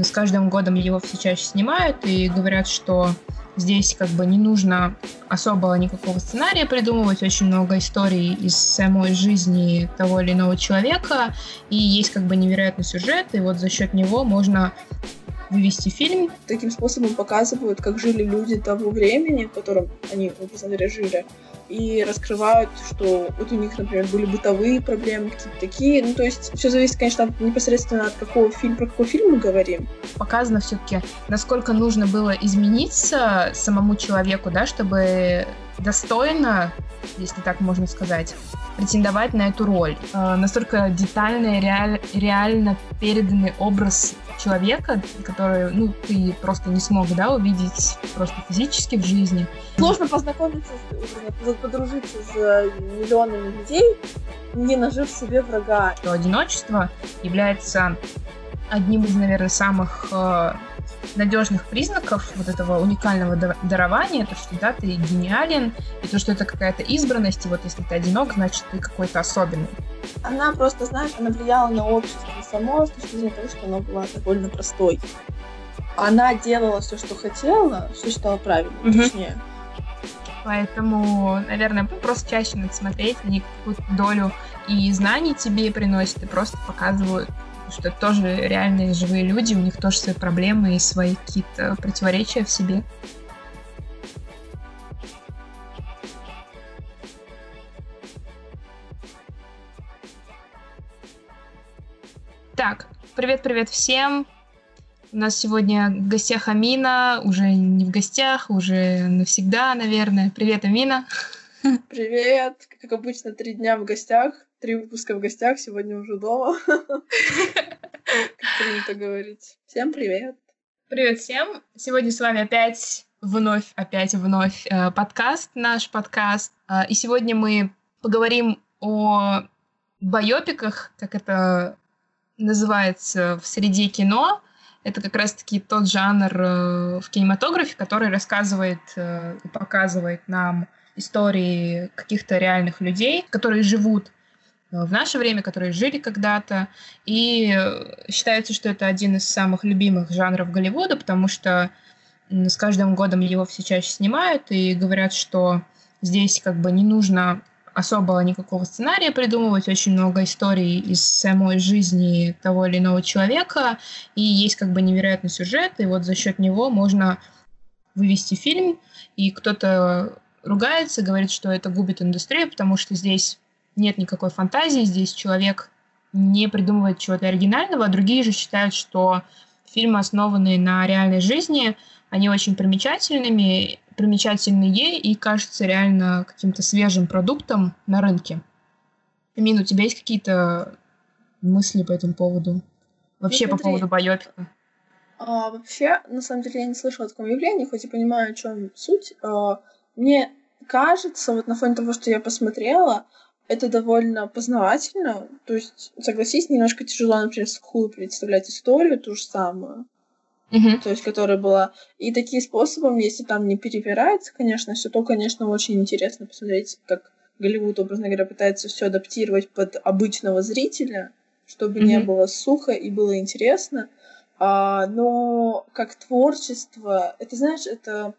с каждым годом его все чаще снимают и говорят, что здесь как бы не нужно особо никакого сценария придумывать, очень много историй из самой жизни того или иного человека, и есть как бы невероятный сюжет, и вот за счет него можно вывести фильм. Таким способом показывают, как жили люди того времени, в котором они, образно говоря, жили, и раскрывают, что вот у них, например, были бытовые проблемы, какие-то такие. Ну, то есть все зависит, конечно, непосредственно от какого фильма, про какой фильм мы говорим. Показано все-таки, насколько нужно было измениться самому человеку, да, чтобы достойно, если так можно сказать, претендовать на эту роль. Э, настолько детально и реаль, реально переданный образ человека, который, ну, ты просто не смог, да, увидеть просто физически в жизни. Сложно познакомиться, подружиться с миллионами людей, не нажив себе врага. Что одиночество является одним из, наверное, самых э, надежных признаков вот этого уникального дарования, то, что да, ты гениален, и то, что это какая-то избранность, и вот если ты одинок, значит, ты какой-то особенный. Она просто, знаешь, она влияла на общество само с точки зрения того, что она была довольно простой. Она делала все, что хотела, все считала правильным, mm-hmm. точнее. Поэтому, наверное, просто чаще надо смотреть, они какую-то долю и знаний тебе приносят, и просто показывают что это тоже реальные живые люди, у них тоже свои проблемы и свои какие-то противоречия в себе. Так, привет-привет всем. У нас сегодня в гостях Амина, уже не в гостях, уже навсегда, наверное. Привет, Амина. Привет. Как обычно, три дня в гостях, три выпуска в гостях, сегодня уже дома. Как принято говорить. Всем привет. Привет всем. Сегодня с вами опять вновь, опять вновь э, подкаст, наш подкаст. Э, и сегодня мы поговорим о байопиках, как это называется в среде кино. Это как раз-таки тот жанр э, в кинематографе, который рассказывает и показывает нам истории каких-то реальных людей, которые живут э, в наше время, которые жили когда-то. И э, считается, что это один из самых любимых жанров Голливуда, потому что с каждым годом его все чаще снимают и говорят, что здесь как бы не нужно особо никакого сценария придумывать, очень много историй из самой жизни того или иного человека, и есть как бы невероятный сюжет, и вот за счет него можно вывести фильм, и кто-то ругается, говорит, что это губит индустрию, потому что здесь нет никакой фантазии, здесь человек не придумывает чего-то оригинального, а другие же считают, что фильмы, основанные на реальной жизни, они очень примечательными, примечательные и кажутся реально каким-то свежим продуктом на рынке. Мин, у тебя есть какие-то мысли по этому поводу? Вообще ну, по поводу байопика? А, вообще, на самом деле, я не слышала о таком явлении, хоть и понимаю, о чем суть. А, мне кажется, вот на фоне того, что я посмотрела, это довольно познавательно. То есть, согласись, немножко тяжело, например, сухую представлять историю, ту же самую. Uh-huh. То есть, которая была. И такие способом, если там не перебирается, конечно, все то, конечно, очень интересно посмотреть, как Голливуд, образно говоря, пытается все адаптировать под обычного зрителя, чтобы uh-huh. не было сухо и было интересно. А, но как творчество, это, знаешь, это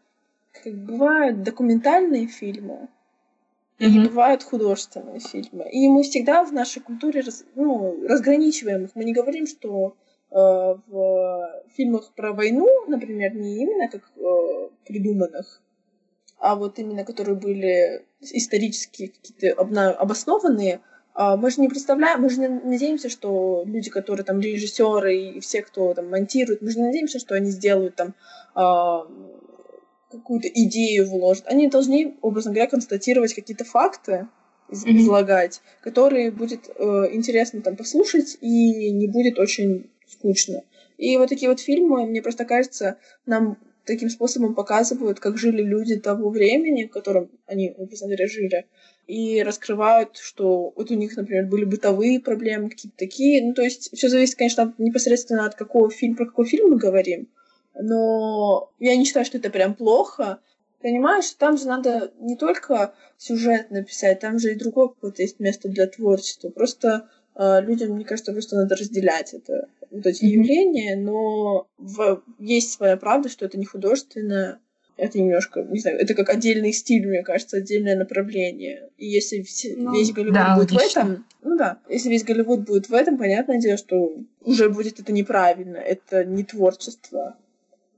как бывают документальные фильмы, mm-hmm. бывают художественные фильмы. И мы всегда в нашей культуре раз, ну, разграничиваем их. Мы не говорим, что э, в фильмах про войну, например, не именно как э, придуманных, а вот именно которые были исторически какие-то обоснованные, э, мы же не представляем, мы же не надеемся, что люди, которые там режиссеры и все, кто там монтирует, мы же не надеемся, что они сделают там э, какую-то идею вложат. Они должны, образно говоря, констатировать какие-то факты, из- mm-hmm. излагать, которые будет э, интересно там послушать и не будет очень скучно. И вот такие вот фильмы, мне просто кажется, нам таким способом показывают, как жили люди того времени, в котором они, образно говоря, жили, и раскрывают, что вот у них, например, были бытовые проблемы, какие-то такие. Ну, то есть все зависит, конечно, непосредственно от какого фильма, про какой фильм мы говорим но я не считаю, что это прям плохо. Понимаешь, там же надо не только сюжет написать, там же и другое какое-то есть место для творчества. Просто э, людям, мне кажется, просто надо разделять это. вот эти mm-hmm. явления, но в... есть своя правда, что это не художественно, это немножко, не знаю, это как отдельный стиль, мне кажется, отдельное направление. И если все, ну, весь Голливуд да, будет логично. в этом, ну да, если весь Голливуд будет в этом, понятное дело, что уже будет это неправильно, это не творчество.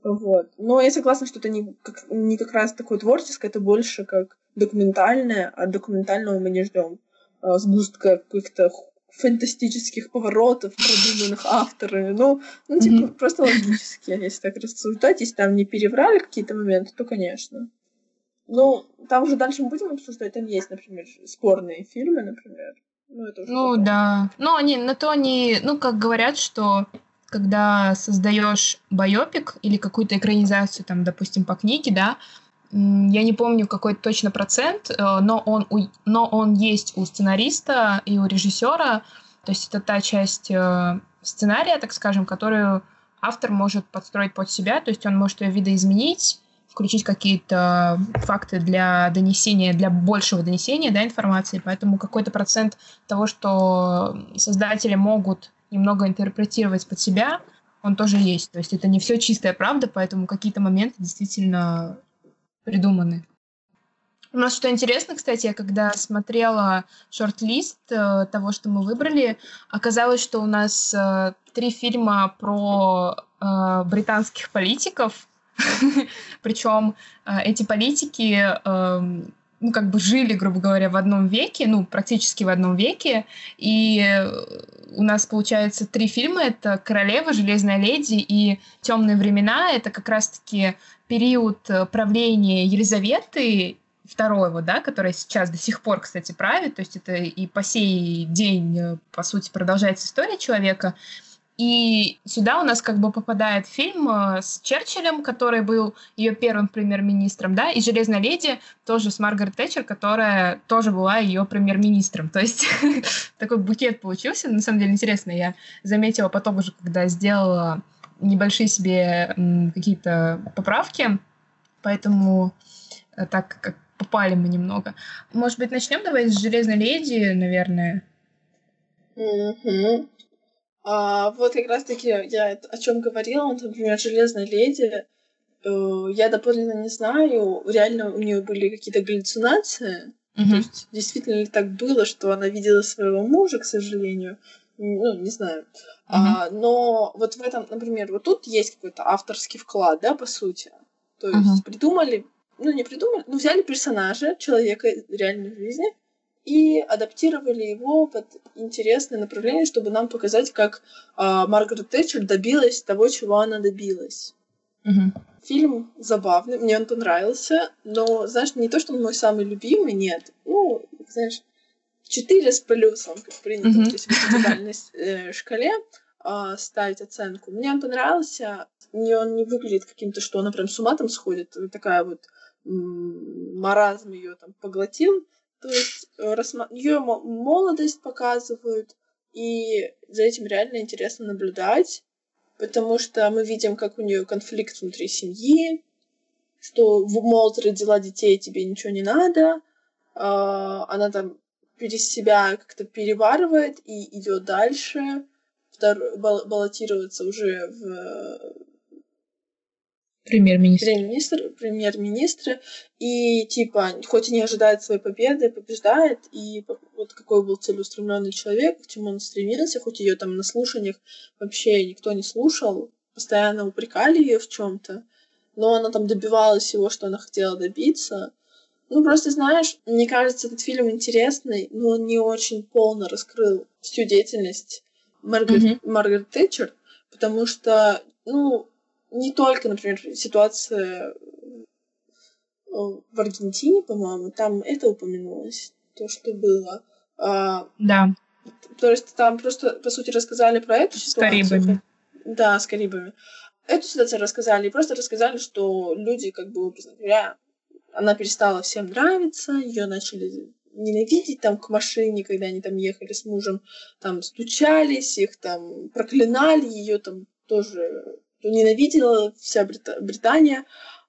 Вот. Но я согласна, что это не как, не как раз такое творческое, это больше как документальное, а документального мы не ждем а, сгустка каких-то фантастических поворотов, продуманных авторами. Ну, ну типа, mm-hmm. просто логически, если так рассуждать. Если там не переврали какие-то моменты, то, конечно. Ну, там уже дальше мы будем обсуждать. Там есть, например, спорные фильмы, например. Ну, это уже ну да. Ну, они на то они, ну, как говорят, что когда создаешь байопик или какую-то экранизацию, там, допустим, по книге, да, я не помню какой точно процент, э, но он, у, но он есть у сценариста и у режиссера. То есть это та часть э, сценария, так скажем, которую автор может подстроить под себя. То есть он может ее видоизменить, включить какие-то факты для донесения, для большего донесения да, информации. Поэтому какой-то процент того, что создатели могут немного интерпретировать под себя, он тоже есть. То есть это не все чистая правда, поэтому какие-то моменты действительно придуманы. У нас что интересно, кстати, я когда смотрела шорт-лист э, того, что мы выбрали, оказалось, что у нас э, три фильма про э, британских политиков, причем э, эти политики э, ну, как бы жили, грубо говоря, в одном веке, ну, практически в одном веке, и у нас, получается, три фильма. Это «Королева», «Железная леди» и «Темные времена». Это как раз-таки период э, правления Елизаветы второго, да, которая сейчас до сих пор, кстати, правит, то есть это и по сей день, э, по сути, продолжается история человека. И сюда у нас как бы попадает фильм э, с Черчиллем, который был ее первым премьер-министром, да, и «Железная леди» тоже с Маргарет Тэтчер, которая тоже была ее премьер-министром. То есть такой букет получился. На самом деле интересно, я заметила потом уже, когда сделала небольшие себе какие-то поправки, поэтому э, так как попали мы немного. Может быть, начнем давай с Железной леди, наверное. А, вот как раз-таки я о чем говорила, например, Железная леди. Э, я доподлинно не знаю, реально у нее были какие-то галлюцинации. Mm-hmm. То есть действительно ли так было, что она видела своего мужа, к сожалению ну, не знаю. Mm-hmm. А, но вот в этом, например, вот тут есть какой-то авторский вклад, да, по сути. То есть mm-hmm. придумали, ну, не придумали, ну, взяли персонажа, человека реальной жизни, и адаптировали его под интересное направление, чтобы нам показать, как а, Маргарет Тэтчер добилась того, чего она добилась. Mm-hmm. Фильм забавный, мне он понравился, но, знаешь, не то, что он мой самый любимый, нет. Ну, знаешь, 4 с плюсом, как принято, mm-hmm. то есть в индивидуальной э, шкале э, ставить оценку. Мне он понравился, мне он не выглядит каким-то, что она прям с ума там сходит, такая вот маразм ее там поглотил. То есть э, рассма- ее молодость показывают, и за этим реально интересно наблюдать, потому что мы видим, как у нее конфликт внутри семьи, что в молод родила детей, тебе ничего не надо, а, она там через себя как-то переваривает и идет дальше, втор... баллотироваться уже в премьер-министр. премьер-министр, премьер-министры, и типа, хоть и не ожидает своей победы, побеждает, и вот какой был целеустремленный человек, к чему он стремился, хоть ее там на слушаниях вообще никто не слушал, постоянно упрекали ее в чем-то, но она там добивалась всего, что она хотела добиться, ну, просто знаешь, мне кажется, этот фильм интересный, но он не очень полно раскрыл всю деятельность Маргарет, mm-hmm. Маргарет Тэтчер, потому что, ну, не только, например, ситуация э, в Аргентине, по-моему, там это упомянулось, то, что было. А, да. То есть там просто, по сути, рассказали про эту ситуацию. С Карибами. Да, с Карибами. Эту ситуацию рассказали, и просто рассказали, что люди, как бы, образно говоря, она перестала всем нравиться, ее начали ненавидеть там к машине, когда они там ехали с мужем, там стучались, их там проклинали, ее там тоже ненавидела вся Брита- Британия.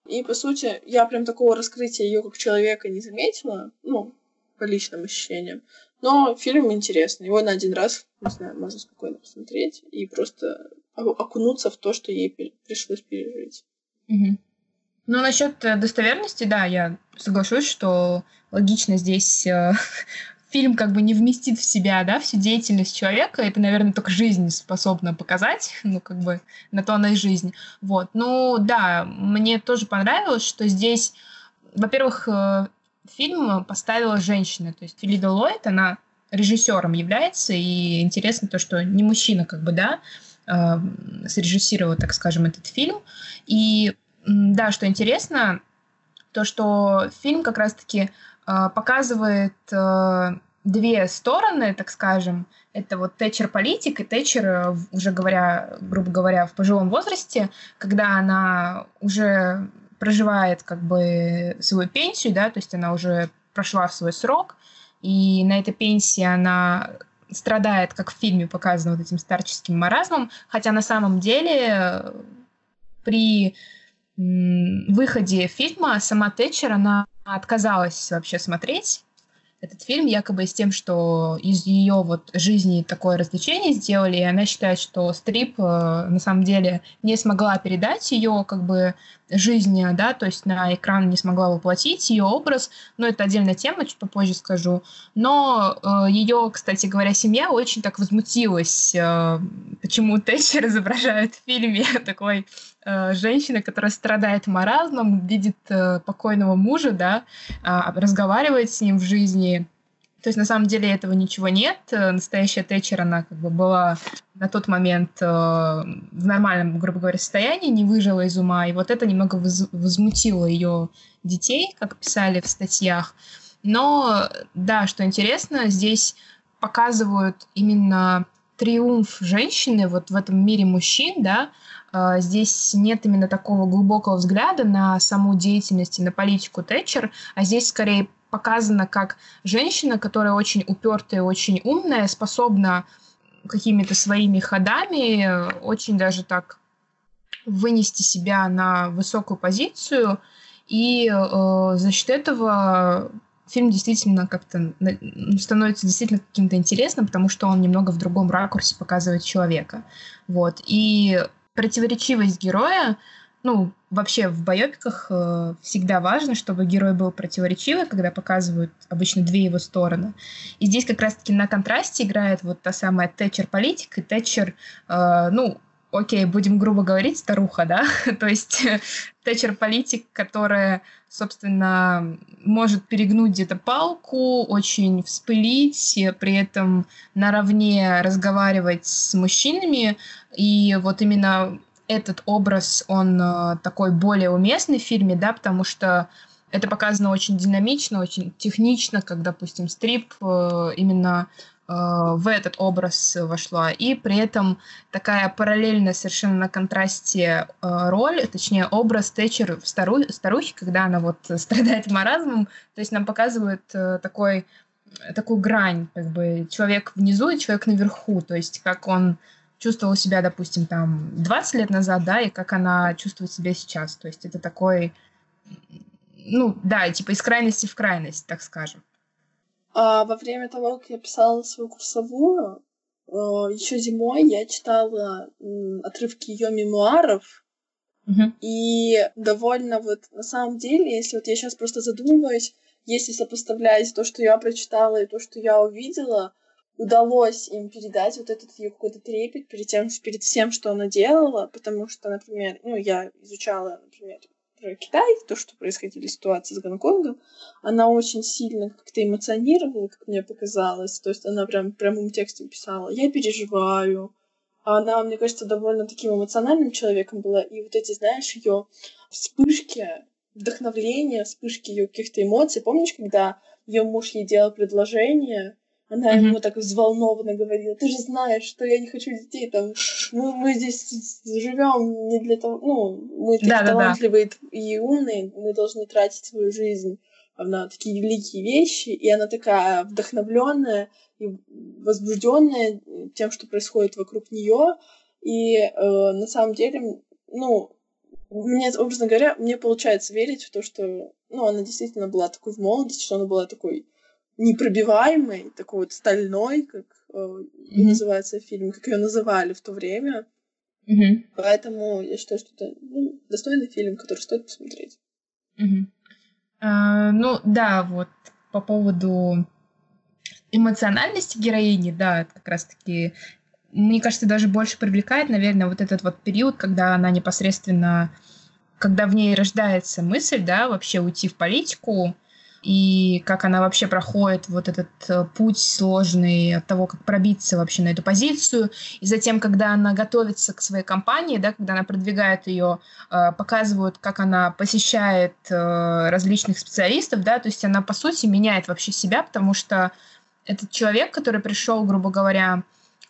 И, по сути, я прям такого раскрытия ее как человека не заметила, ну, по личным ощущениям. Но фильм интересный. Его на один раз, не знаю, можно спокойно посмотреть и просто окунуться в то, что ей пришлось пережить. Угу. Ну, насчет э, достоверности, да, я соглашусь, что логично здесь э, фильм как бы не вместит в себя, да, всю деятельность человека. Это, наверное, только жизнь способна показать, ну, как бы на то она и жизнь. Вот. Ну, да, мне тоже понравилось, что здесь, во-первых, э, фильм поставила женщина, то есть Филида Ллойд, она режиссером является, и интересно то, что не мужчина, как бы, да, э, срежиссировал, так скажем, этот фильм. И да, что интересно, то, что фильм как раз-таки показывает э, две стороны, так скажем. Это вот Тэтчер политик и Тэтчер, э, уже говоря, грубо говоря, в пожилом возрасте, когда она уже проживает как бы свою пенсию, да, то есть она уже прошла свой срок, и на этой пенсии она страдает, как в фильме показано, вот этим старческим маразмом, хотя на самом деле э, при выходе фильма сама Тэтчер, она отказалась вообще смотреть этот фильм якобы с тем, что из ее вот жизни такое развлечение сделали, и она считает, что Стрип э, на самом деле не смогла передать ее как бы жизнь, да, то есть на экран не смогла воплотить ее образ, но это отдельная тема, чуть попозже скажу. Но э, ее, кстати говоря, семья очень так возмутилась, э, почему Тэтчер изображает в фильме такой э, женщины, которая страдает маразмом, видит э, покойного мужа, да, э, разговаривает с ним в жизни, то есть на самом деле этого ничего нет. Э, настоящая Тэтчер, она как бы была на тот момент э, в нормальном, грубо говоря, состоянии, не выжила из ума. И вот это немного воз возмутило ее детей, как писали в статьях. Но да, что интересно, здесь показывают именно триумф женщины вот в этом мире мужчин, да, э, здесь нет именно такого глубокого взгляда на саму деятельность и на политику Тэтчер, а здесь скорее показана как женщина, которая очень упертая, очень умная, способна какими-то своими ходами очень даже так вынести себя на высокую позицию, и э, за счет этого фильм действительно как-то становится действительно каким-то интересным, потому что он немного в другом ракурсе показывает человека. Вот. И противоречивость героя, ну, вообще в байопиках э, всегда важно, чтобы герой был противоречивый, когда показывают обычно две его стороны. И здесь как раз-таки на контрасте играет вот та самая Тэтчер-политик и Тэтчер, э, ну, окей, будем грубо говорить, старуха, да? То есть Тэтчер-политик, которая, собственно, может перегнуть где-то палку, очень вспылить, при этом наравне разговаривать с мужчинами. И вот именно этот образ, он э, такой более уместный в фильме, да, потому что это показано очень динамично, очень технично, как, допустим, стрип э, именно э, в этот образ вошла. И при этом такая параллельная совершенно на контрасте роль, точнее образ Тэтчер в стару, старухе, когда она вот страдает маразмом, то есть нам показывают такой такую грань, как бы человек внизу и человек наверху, то есть как он чувствовала себя, допустим, там 20 лет назад, да, и как она чувствует себя сейчас. То есть это такой, ну, да, типа из крайности в крайность, так скажем. А во время того, как я писала свою курсовую, э, еще зимой я читала отрывки ее мемуаров, угу. и довольно вот на самом деле, если вот я сейчас просто задумываюсь, если сопоставлять то, что я прочитала, и то, что я увидела, удалось им передать вот этот ее какой-то трепет перед тем, перед всем, что она делала, потому что, например, ну, я изучала, например, про Китай, то, что происходили ситуации с Гонконгом, она очень сильно как-то эмоционировала, как мне показалось. То есть она прям прямым текстом писала «я переживаю». А она, мне кажется, довольно таким эмоциональным человеком была. И вот эти, знаешь, ее вспышки вдохновления, вспышки ее каких-то эмоций. Помнишь, когда ее муж ей делал предложение, она mm-hmm. ему так взволнованно говорила, ты же знаешь, что я не хочу детей, там, мы, мы здесь живем не для того, ну, мы да, талантливые да, да. и умные, мы должны тратить свою жизнь на такие великие вещи, и она такая вдохновленная и возбужденная тем, что происходит вокруг нее, и э, на самом деле, ну, мне, образно говоря, мне получается верить в то, что, ну, она действительно была такой в молодости, что она была такой непробиваемой, такой вот стальной, как mm-hmm. называется фильм, как ее называли в то время. Угу. Поэтому я считаю, что это ну, достойный фильм, который стоит посмотреть. Угу. А, ну да, вот по поводу эмоциональности героини, да, как раз-таки, мне кажется, даже больше привлекает, наверное, вот этот вот период, когда она непосредственно, когда в ней рождается мысль, да, вообще уйти в политику, и как она вообще проходит вот этот э, путь сложный от того, как пробиться вообще на эту позицию. И затем, когда она готовится к своей компании, да, когда она продвигает ее, э, показывают, как она посещает э, различных специалистов, да, то есть она, по сути, меняет вообще себя, потому что этот человек, который пришел, грубо говоря,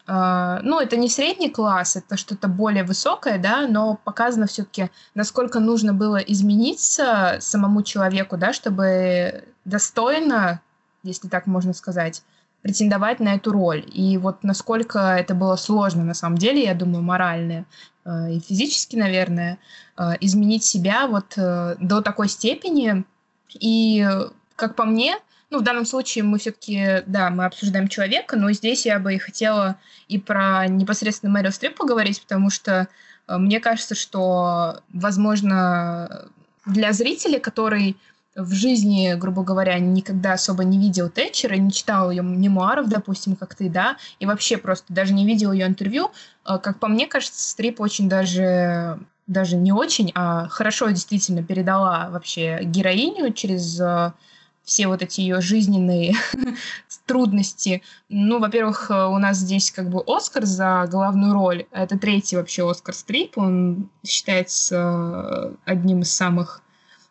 ну, это не средний класс, это что-то более высокое, да, но показано все-таки, насколько нужно было измениться самому человеку, да, чтобы достойно, если так можно сказать, претендовать на эту роль. И вот насколько это было сложно на самом деле, я думаю, морально uh, и физически, наверное, uh, изменить себя вот до такой степени. И, как по мне, ну, в данном случае мы все-таки, да, мы обсуждаем человека, но здесь я бы и хотела и про непосредственно Мэрил Стрип поговорить, потому что э, мне кажется, что, возможно, для зрителя, который в жизни, грубо говоря, никогда особо не видел Тэтчера, не читал ее мемуаров, допустим, как ты, да, и вообще просто даже не видел ее интервью, э, как по мне кажется, Стрип очень даже даже не очень, а хорошо действительно передала вообще героиню через э, все вот эти ее жизненные трудности. Ну, во-первых, э, у нас здесь как бы Оскар за главную роль. Это третий вообще Оскар Стрип. Он считается э, одним из самых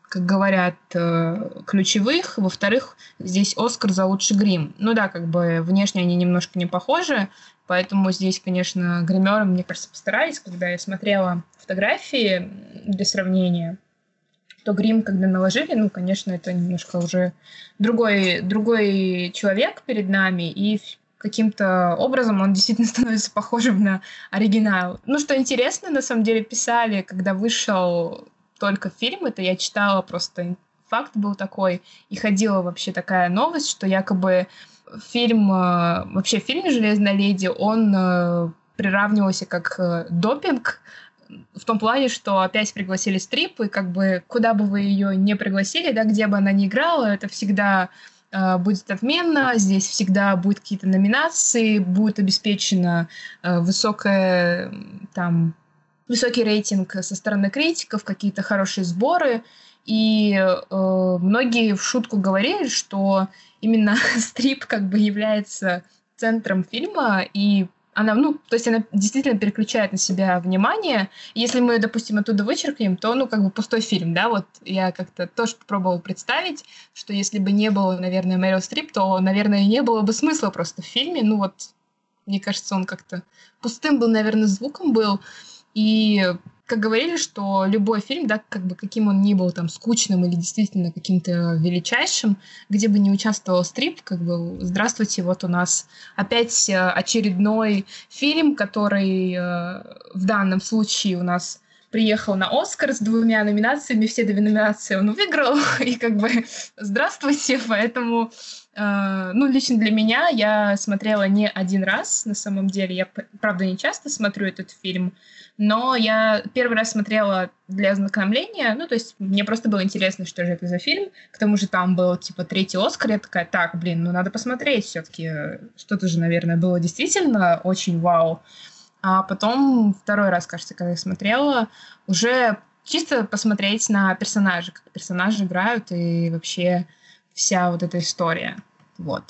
как говорят, э, ключевых. Во-вторых, здесь Оскар за лучший грим. Ну да, как бы внешне они немножко не похожи, поэтому здесь, конечно, гримеры, мне кажется, постарались, когда я смотрела фотографии для сравнения то грим, когда наложили, ну, конечно, это немножко уже другой, другой человек перед нами, и каким-то образом он действительно становится похожим на оригинал. Ну, что интересно, на самом деле, писали, когда вышел только фильм, это я читала просто факт был такой, и ходила вообще такая новость, что якобы фильм, э, вообще фильм «Железная леди», он э, приравнивался как э, допинг, в том плане, что опять пригласили стрип, и как бы куда бы вы ее не пригласили, да, где бы она ни играла, это всегда э, будет отменно, здесь всегда будут какие-то номинации, будет обеспечена э, высокая там высокий рейтинг со стороны критиков, какие-то хорошие сборы, и э, многие в шутку говорили, что именно стрип как бы является центром фильма, и она, ну, то есть она действительно переключает на себя внимание. Если мы, допустим, оттуда вычеркнем, то, ну, как бы пустой фильм, да, вот я как-то тоже попробовала представить, что если бы не было, наверное, Мэрил Стрип, то, наверное, не было бы смысла просто в фильме, ну, вот, мне кажется, он как-то пустым был, наверное, звуком был, и как говорили, что любой фильм, да, как бы каким он ни был там скучным или действительно каким-то величайшим, где бы не участвовал стрип, как бы здравствуйте, вот у нас опять э, очередной фильм, который э, в данном случае у нас приехал на Оскар с двумя номинациями, все две номинации он выиграл, и как бы здравствуйте, поэтому ну, лично для меня я смотрела не один раз, на самом деле. Я, правда, не часто смотрю этот фильм, но я первый раз смотрела для ознакомления, ну, то есть мне просто было интересно, что же это за фильм, к тому же там был, типа, третий Оскар, я такая, так, блин, ну, надо посмотреть все таки что-то же, наверное, было действительно очень вау. А потом второй раз, кажется, когда я смотрела, уже чисто посмотреть на персонажей, как персонажи играют и вообще вся вот эта история. Вот.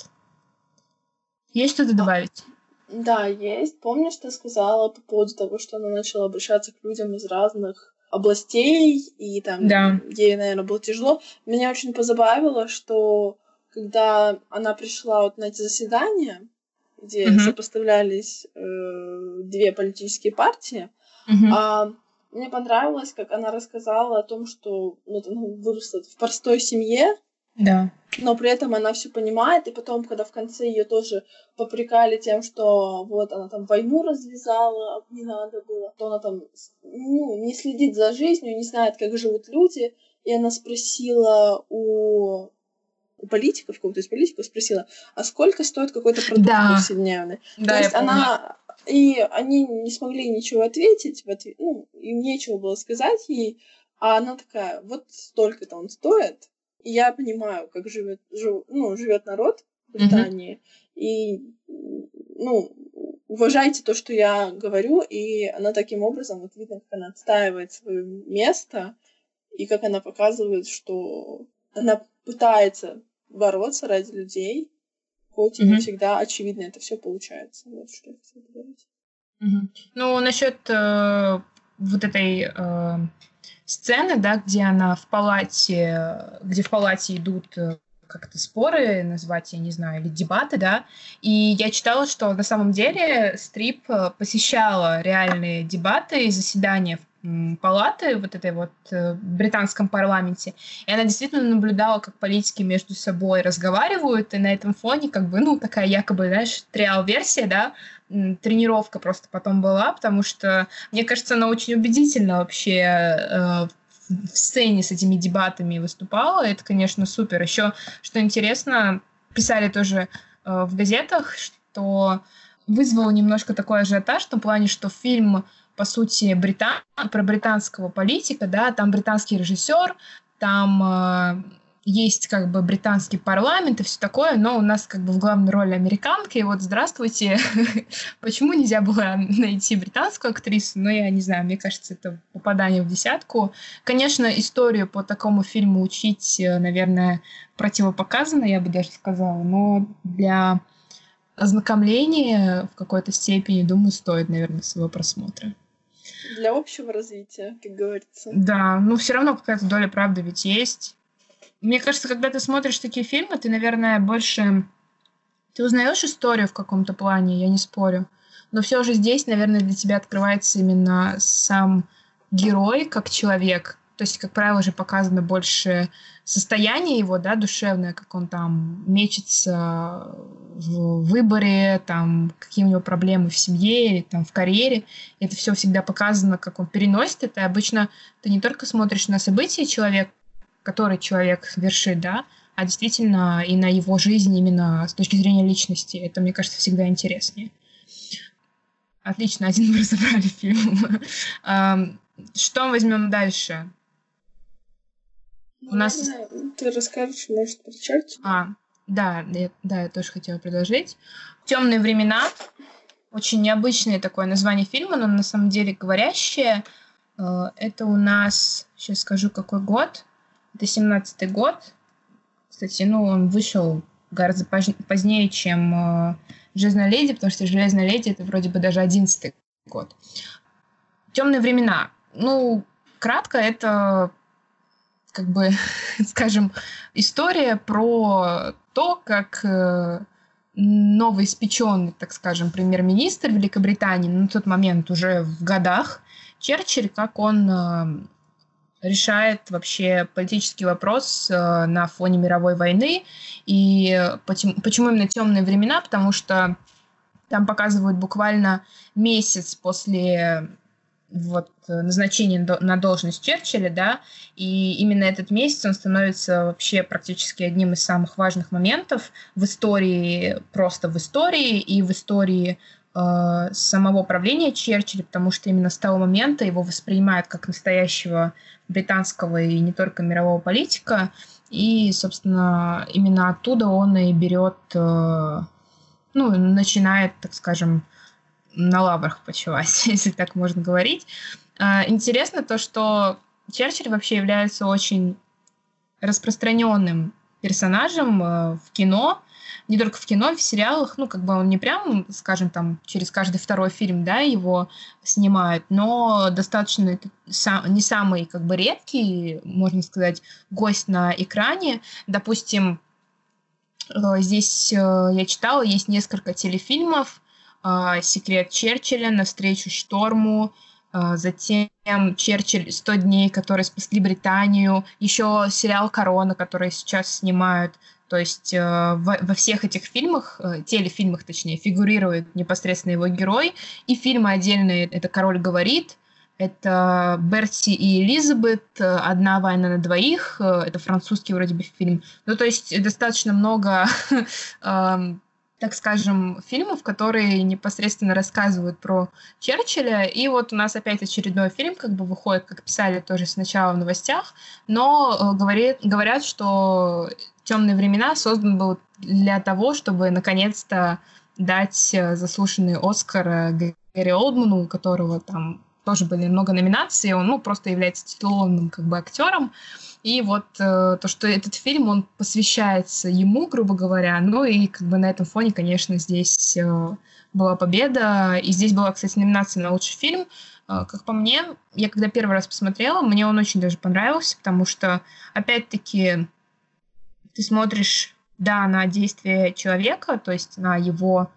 Есть что-то добавить? Да, есть. Помнишь, ты сказала по поводу того, что она начала обращаться к людям из разных областей, и там да. ей, наверное, было тяжело. Меня очень позабавило, что когда она пришла вот на эти заседания, где mm-hmm. сопоставлялись э, две политические партии, mm-hmm. а, мне понравилось, как она рассказала о том, что ну, она выросла в простой семье, да. Но при этом она все понимает, и потом, когда в конце ее тоже попрекали тем, что вот она там войну развязала, не надо было, то она там ну, не следит за жизнью, не знает, как живут люди, и она спросила у у политиков, кого-то из политиков спросила, а сколько стоит какой-то продукт да. повседневный? Да, То есть она И они не смогли ничего ответить, в ответ, ну, им нечего было сказать ей, а она такая, вот столько-то он стоит, я понимаю, как живет, жив, ну, живет народ в Британии, mm-hmm. и, ну, уважайте то, что я говорю, и она таким образом, вот видно, как она отстаивает свое место, и как она показывает, что она пытается бороться ради людей, хоть и mm-hmm. не всегда очевидно это все получается. Вот что я хотела говорить. Mm-hmm. Ну, насчет э, вот этой э, сцены, да, где она в палате, где в палате идут э, как-то споры назвать, я не знаю, или дебаты, да. И я читала, что на самом деле Стрип э, посещала реальные дебаты и заседания палаты вот этой вот э, в британском парламенте, и она действительно наблюдала, как политики между собой разговаривают, и на этом фоне как бы, ну, такая якобы, знаешь, триал-версия, да, тренировка просто потом была, потому что, мне кажется, она очень убедительно вообще э, в сцене с этими дебатами выступала. Это, конечно, супер. Еще, что интересно, писали тоже э, в газетах, что вызвало немножко такой ажиотаж в том плане, что фильм, по сути, британ... про британского политика, да, там британский режиссер, там э, есть как бы британский парламент и все такое, но у нас как бы в главной роли американка, и вот здравствуйте, почему нельзя было найти британскую актрису? Ну, я не знаю, мне кажется, это попадание в десятку. Конечно, историю по такому фильму учить, э, наверное, противопоказано, я бы даже сказала, но для ознакомления в какой-то степени, думаю, стоит, наверное, своего просмотра. Для общего развития, как говорится. Да, ну все равно какая-то доля правды ведь есть. Мне кажется, когда ты смотришь такие фильмы, ты, наверное, больше... Ты узнаешь историю в каком-то плане, я не спорю. Но все же здесь, наверное, для тебя открывается именно сам герой как человек. То есть, как правило, уже показано больше состояние его, да, душевное, как он там мечется в выборе, там, какие у него проблемы в семье или там в карьере. Это все всегда показано, как он переносит это. И обычно ты не только смотришь на события человека, который человек вершит, да, а действительно и на его жизнь именно с точки зрения личности. Это, мне кажется, всегда интереснее. Отлично, один мы разобрали фильм. Что возьмем дальше? У нас... Ты расскажешь, может, про Черчилля? А, да, я, да, я тоже хотела предложить. «Темные времена». Очень необычное такое название фильма, но на самом деле говорящее. Э, это у нас, сейчас скажу, какой год. Это 17-й год. Кстати, ну, он вышел гораздо позднее, чем э, «Железная леди», потому что «Железная леди» — это вроде бы даже 11-й год. «Темные времена». Ну, кратко, это как бы, скажем, история про то, как э, новоиспеченный, так скажем, премьер-министр Великобритании, на тот момент уже в годах, Черчилль, как он э, решает вообще политический вопрос э, на фоне мировой войны. И почему, почему именно темные времена? Потому что там показывают буквально месяц после вот назначения на должность Черчилля, да, и именно этот месяц он становится вообще практически одним из самых важных моментов в истории, просто в истории и в истории э, самого правления Черчилля, потому что именно с того момента его воспринимают как настоящего британского и не только мирового политика, и, собственно, именно оттуда он и берет, э, ну, начинает, так скажем, на лаврах почивать, если так можно говорить. Э, интересно то, что Черчилль вообще является очень распространенным персонажем э, в кино, не только в кино, в сериалах, ну, как бы он не прям, скажем, там, через каждый второй фильм, да, его снимают, но достаточно не самый, как бы, редкий, можно сказать, гость на экране. Допустим, э, здесь э, я читала, есть несколько телефильмов, э, «Секрет Черчилля», «Навстречу шторму», затем Черчилль. «100 дней», которые спасли Британию, еще сериал «Корона», который сейчас снимают, то есть э, во, во всех этих фильмах, э, телефильмах точнее, фигурирует непосредственно его герой, и фильмы отдельные — это «Король говорит», это Берти и Элизабет, «Одна война на двоих», э, это французский вроде бы фильм. Ну, то есть достаточно много так скажем, фильмов, которые непосредственно рассказывают про Черчилля. И вот у нас опять очередной фильм как бы выходит, как писали тоже сначала в новостях, но э, говорит, говорят, что «Темные времена» создан был для того, чтобы наконец-то дать э, заслуженный Оскар Гэри Олдману, у которого там тоже были много номинаций, он ну, просто является титулованным как бы актером. И вот э, то, что этот фильм, он посвящается ему, грубо говоря, ну и как бы на этом фоне, конечно, здесь э, была победа, и здесь была, кстати, номинация на лучший фильм. Э, как по мне, я когда первый раз посмотрела, мне он очень даже понравился, потому что, опять-таки, ты смотришь, да, на действия человека, то есть на его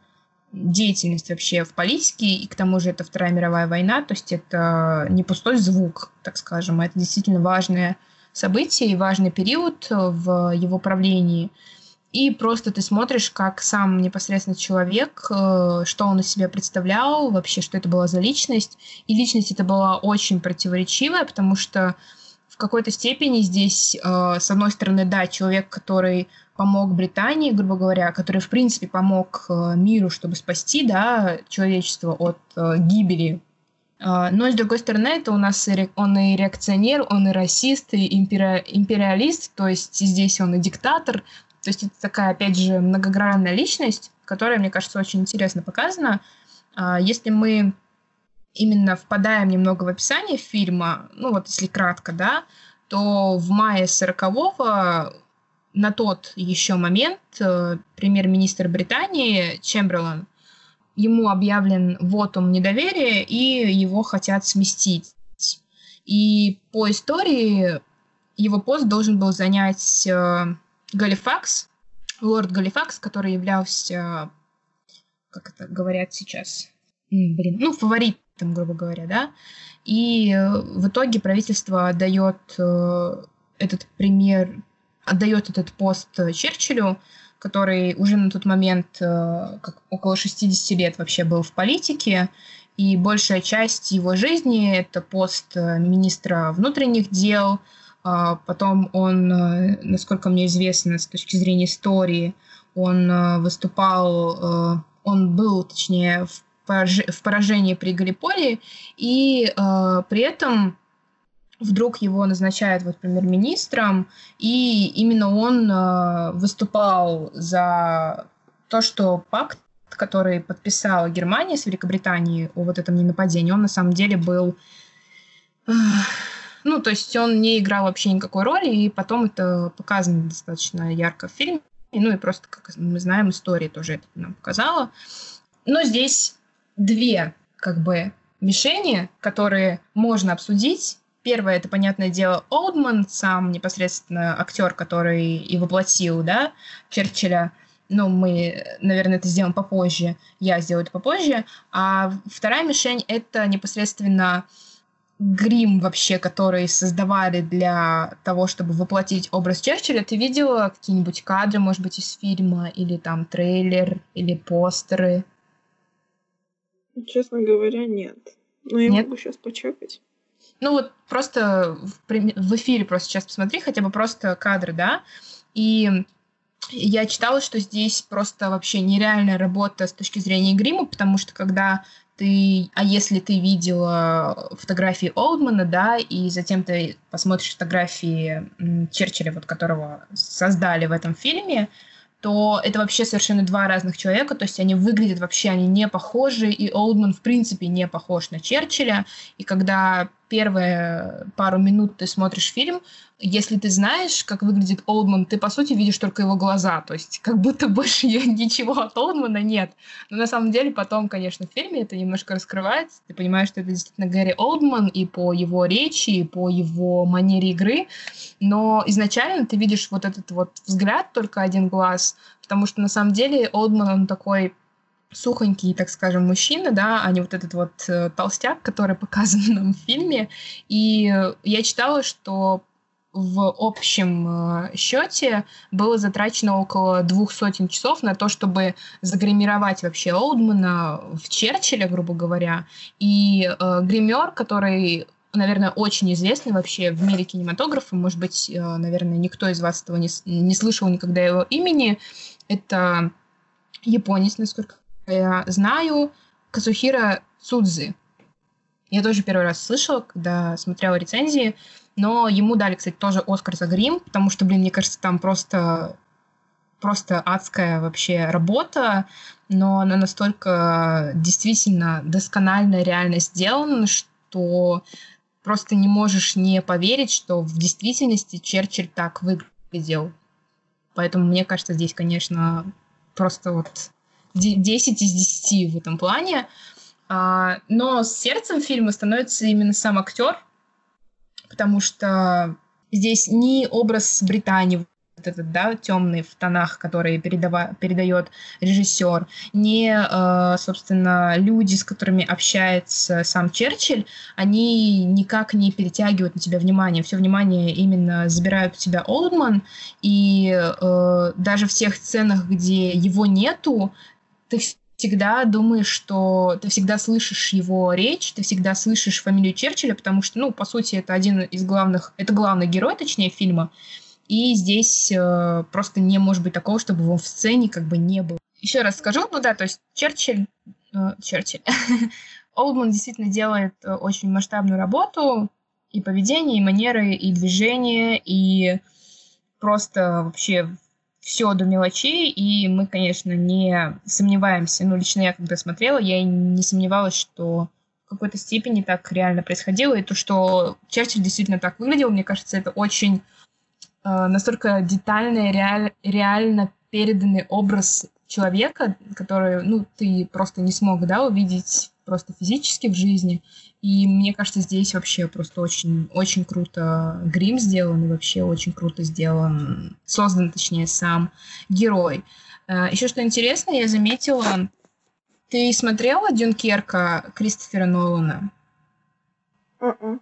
деятельность вообще в политике, и к тому же это Вторая мировая война, то есть это не пустой звук, так скажем, а это действительно важное событие и важный период в его правлении. И просто ты смотришь, как сам непосредственно человек, э, что он из себя представлял, вообще, что это была за личность. И личность это была очень противоречивая, потому что в какой-то степени здесь, э, с одной стороны, да, человек, который помог Британии, грубо говоря, который, в принципе, помог э, миру, чтобы спасти да, человечество от гибели но, с другой стороны, это у нас и, он и реакционер, он и расист, и импери, империалист, то есть здесь он и диктатор. То есть это такая, опять же, многогранная личность, которая, мне кажется, очень интересно показана. А, если мы именно впадаем немного в описание фильма, ну вот если кратко, да, то в мае 40-го на тот еще момент э, премьер-министр Британии Чемберлен ему объявлен вотум недоверия, и его хотят сместить. И по истории его пост должен был занять э, Галифакс, лорд Галифакс, который являлся, как это говорят сейчас, блин, ну, фаворитом, грубо говоря, да. И э, в итоге правительство отдает э, этот пример, отдает этот пост Черчиллю, который уже на тот момент э, как около 60 лет вообще был в политике, и большая часть его жизни — это пост э, министра внутренних дел, а потом он, э, насколько мне известно с точки зрения истории, он выступал, он был, точнее, в поражении при Галиполи, и при этом вдруг его назначают вот премьер-министром, и именно он э, выступал за то, что пакт, который подписала Германия с Великобританией о вот этом ненападении, он на самом деле был... Э, ну, то есть он не играл вообще никакой роли, и потом это показано достаточно ярко в фильме. Ну и просто, как мы знаем, история тоже это нам показала. Но здесь две, как бы, мишени, которые можно обсудить Первое, это, понятное дело, Олдман, сам непосредственно актер, который и воплотил, да, Черчилля. Ну, мы, наверное, это сделаем попозже. Я сделаю это попозже. А вторая мишень — это непосредственно грим вообще, который создавали для того, чтобы воплотить образ Черчилля. Ты видела какие-нибудь кадры, может быть, из фильма, или там трейлер, или постеры? Честно говоря, нет. Но я нет? могу сейчас почекать. Ну вот просто в, в эфире просто сейчас посмотри, хотя бы просто кадры, да, и я читала, что здесь просто вообще нереальная работа с точки зрения грима, потому что когда ты, а если ты видела фотографии Олдмана, да, и затем ты посмотришь фотографии Черчилля, вот которого создали в этом фильме, то это вообще совершенно два разных человека, то есть они выглядят вообще, они не похожи, и Олдман в принципе не похож на Черчилля, и когда первые пару минут ты смотришь фильм, если ты знаешь, как выглядит Олдман, ты, по сути, видишь только его глаза, то есть как будто больше ничего от Олдмана нет. Но на самом деле потом, конечно, в фильме это немножко раскрывается, ты понимаешь, что это действительно Гэри Олдман и по его речи, и по его манере игры, но изначально ты видишь вот этот вот взгляд, только один глаз, потому что на самом деле Олдман, он такой сухонький, так скажем, мужчина, да, а не вот этот вот э, толстяк, который показан нам в фильме. И я читала, что в общем э, счете было затрачено около двух сотен часов на то, чтобы загримировать вообще Олдмана в Черчилля, грубо говоря. И э, гример, который наверное, очень известный вообще в мире кинематографа. Может быть, э, наверное, никто из вас этого не, не слышал никогда его имени. Это японец, насколько я знаю, Казухира Цудзи. Я тоже первый раз слышала, когда смотрела рецензии, но ему дали, кстати, тоже Оскар за грим, потому что, блин, мне кажется, там просто просто адская вообще работа, но она настолько действительно досконально реально сделана, что просто не можешь не поверить, что в действительности Черчилль так выглядел. Поэтому мне кажется, здесь, конечно, просто вот 10 из 10 в этом плане. А, но с сердцем фильма становится именно сам актер, потому что здесь ни образ Британии вот этот, да, темный в тонах, который передава, передает режиссер, не, э, собственно, люди, с которыми общается сам Черчилль, они никак не перетягивают на тебя внимание. Все внимание именно забирают у тебя Олдман, и э, даже в тех сценах, где его нету, ты всегда думаешь, что ты всегда слышишь его речь, ты всегда слышишь фамилию Черчилля, потому что, ну, по сути, это один из главных, это главный герой, точнее, фильма, и здесь э, просто не может быть такого, чтобы его в сцене как бы не было. Еще раз скажу, ну да, то есть Черчилль, э, Черчилль, Олдман действительно делает э, очень масштабную работу, и поведение, и манеры, и движение, и просто вообще все до мелочей, и мы, конечно, не сомневаемся, ну, лично я, когда смотрела, я не сомневалась, что в какой-то степени так реально происходило, и то, что Черчилль действительно так выглядел, мне кажется, это очень Э, настолько детальный, реаль, реально переданный образ человека, который, ну, ты просто не смог, да, увидеть просто физически в жизни. И мне кажется, здесь вообще просто очень, очень круто грим сделан, и вообще очень круто сделан, создан, точнее, сам герой. Э, Еще что интересно, я заметила, ты смотрела Дюнкерка Кристофера Нолана? Mm-mm. М-м.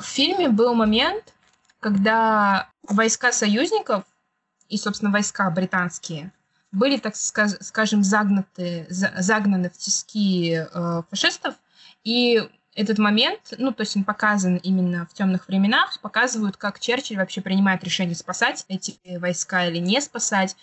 В фильме был момент, когда войска союзников и, собственно, войска британские были, так скажем, загнаты, загнаны в тиски э, фашистов, и этот момент, ну, то есть он показан именно в темных временах, показывают, как Черчилль вообще принимает решение спасать эти войска или не спасать.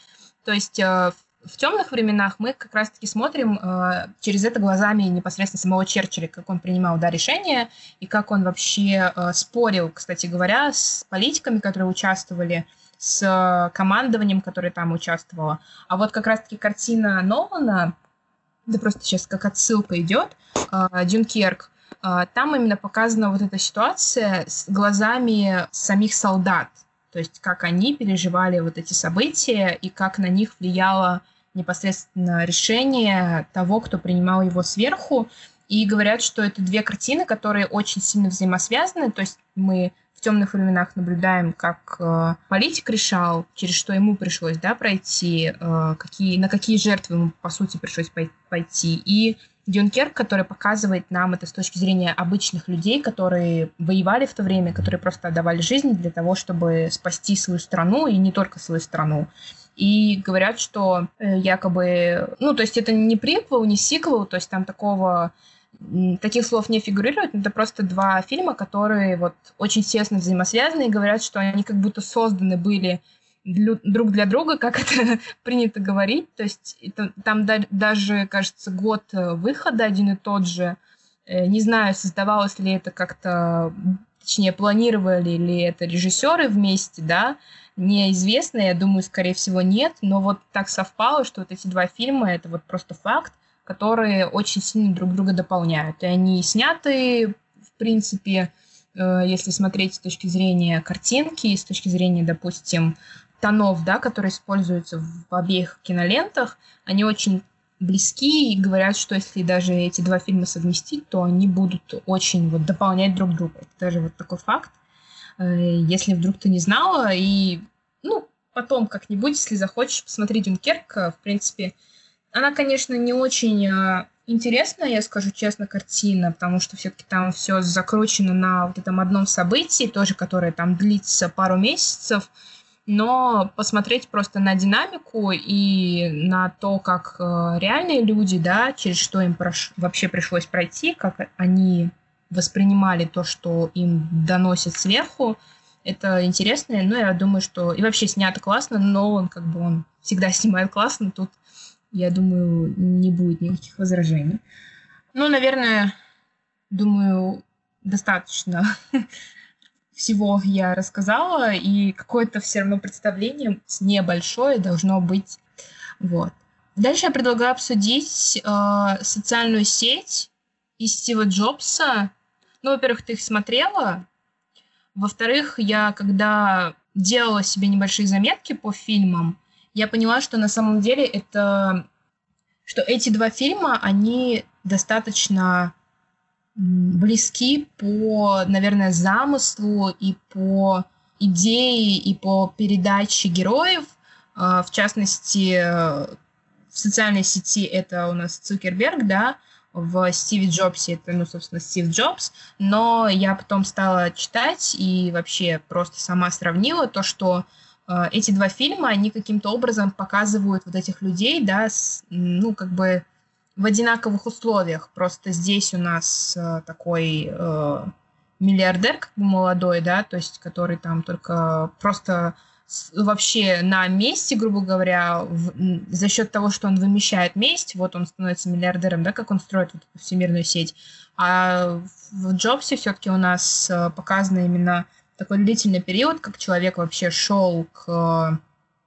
То есть э, в темных временах мы как раз-таки смотрим э, через это глазами непосредственно самого Черчилля, как он принимал да, решения и как он вообще э, спорил, кстати говоря, с политиками, которые участвовали, с э, командованием, которое там участвовало. А вот как раз-таки картина Нолана, да просто сейчас как отсылка идет, э, Дюнкерк, э, там именно показана вот эта ситуация с глазами самих солдат, то есть как они переживали вот эти события и как на них влияло непосредственно решение того, кто принимал его сверху. И говорят, что это две картины, которые очень сильно взаимосвязаны. То есть мы в темных временах наблюдаем, как э, политик решал, через что ему пришлось да, пройти, э, какие, на какие жертвы ему, по сути, пришлось пойти. И Дюнкерк, который показывает нам это с точки зрения обычных людей, которые воевали в то время, которые просто отдавали жизнь для того, чтобы спасти свою страну и не только свою страну и говорят, что э, якобы, ну, то есть это не приквел, не сиквел, то есть там такого таких слов не фигурирует, это просто два фильма, которые вот очень тесно взаимосвязаны и говорят, что они как будто созданы были друг для друга, как это принято говорить. То есть это, там да, даже, кажется, год э, выхода один и тот же. Э, не знаю, создавалось ли это как-то, точнее, планировали ли это режиссеры вместе, да, неизвестно, я думаю, скорее всего, нет, но вот так совпало, что вот эти два фильма — это вот просто факт, которые очень сильно друг друга дополняют. И они сняты, в принципе, э, если смотреть с точки зрения картинки, с точки зрения, допустим, тонов, да, которые используются в обеих кинолентах, они очень близки и говорят, что если даже эти два фильма совместить, то они будут очень вот дополнять друг друга. Это даже вот такой факт. Э, если вдруг ты не знала. И, ну, потом как-нибудь, если захочешь, посмотри Дюнкерк. В принципе, она, конечно, не очень э, интересная, я скажу честно, картина, потому что все-таки там все закручено на вот этом одном событии, тоже которое там длится пару месяцев, но посмотреть просто на динамику и на то, как э, реальные люди, да, через что им прош... вообще пришлось пройти, как они воспринимали то, что им доносят сверху, Это интересно, но я думаю, что и вообще снято классно, но он как бы он всегда снимает классно, тут, я думаю, не будет никаких возражений. Ну, наверное, думаю, достаточно всего я рассказала, и какое-то все равно представление небольшое должно быть. Вот. Дальше я предлагаю обсудить э, социальную сеть из Стива Джобса. Ну, во-первых, ты их смотрела. Во-вторых, я когда делала себе небольшие заметки по фильмам, я поняла, что на самом деле это... что эти два фильма, они достаточно близки по, наверное, замыслу и по идее, и по передаче героев. А, в частности, в социальной сети это у нас Цукерберг, да, в Стиве Джобсе это, ну, собственно, Стив Джобс, но я потом стала читать и вообще просто сама сравнила то, что эти два фильма, они каким-то образом показывают вот этих людей, да, с, ну, как бы в одинаковых условиях. Просто здесь у нас э, такой э, миллиардер, как бы молодой, да, то есть который там только просто вообще на месте, грубо говоря, в, за счет того, что он вымещает месть, вот он становится миллиардером, да, как он строит вот всемирную сеть. А в Джобсе все-таки у нас э, показано именно такой длительный период, как человек вообще шел к э,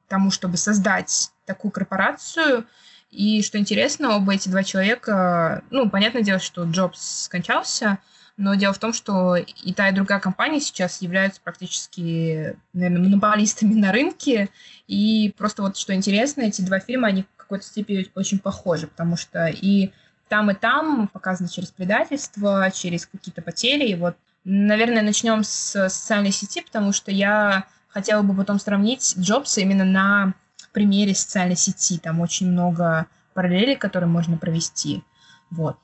тому, чтобы создать такую корпорацию. И что интересно, оба эти два человека, ну, понятное дело, что Джобс скончался, но дело в том, что и та, и другая компания сейчас являются практически, наверное, монополистами на рынке. И просто вот что интересно, эти два фильма, они в какой-то степени очень похожи, потому что и там, и там показано через предательство, через какие-то потери. И вот, наверное, начнем с социальной сети, потому что я хотела бы потом сравнить Джобса именно на примере социальной сети. Там очень много параллелей, которые можно провести. Вот.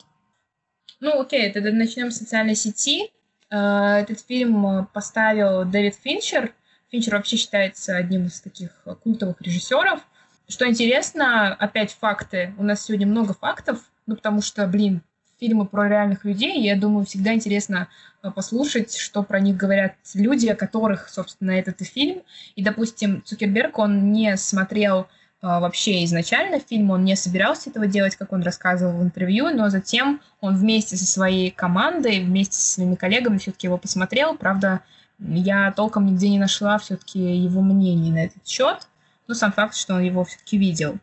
Ну, окей, тогда начнем с социальной сети. Э, этот фильм э, поставил Дэвид Финчер. Финчер вообще считается одним из таких культовых режиссеров. Что интересно, опять факты. У нас сегодня много фактов, ну, потому что, блин, фильмы про реальных людей, я думаю, всегда интересно э, послушать, что про них говорят люди, о которых, собственно, этот и фильм. И, допустим, Цукерберг, он не смотрел а, вообще изначально фильм, он не собирался этого делать, как он рассказывал в интервью, но затем он вместе со своей командой, вместе со своими коллегами все-таки его посмотрел. Правда, я толком нигде не нашла все-таки его мнение на этот счет, но сам факт, что он его все-таки видел.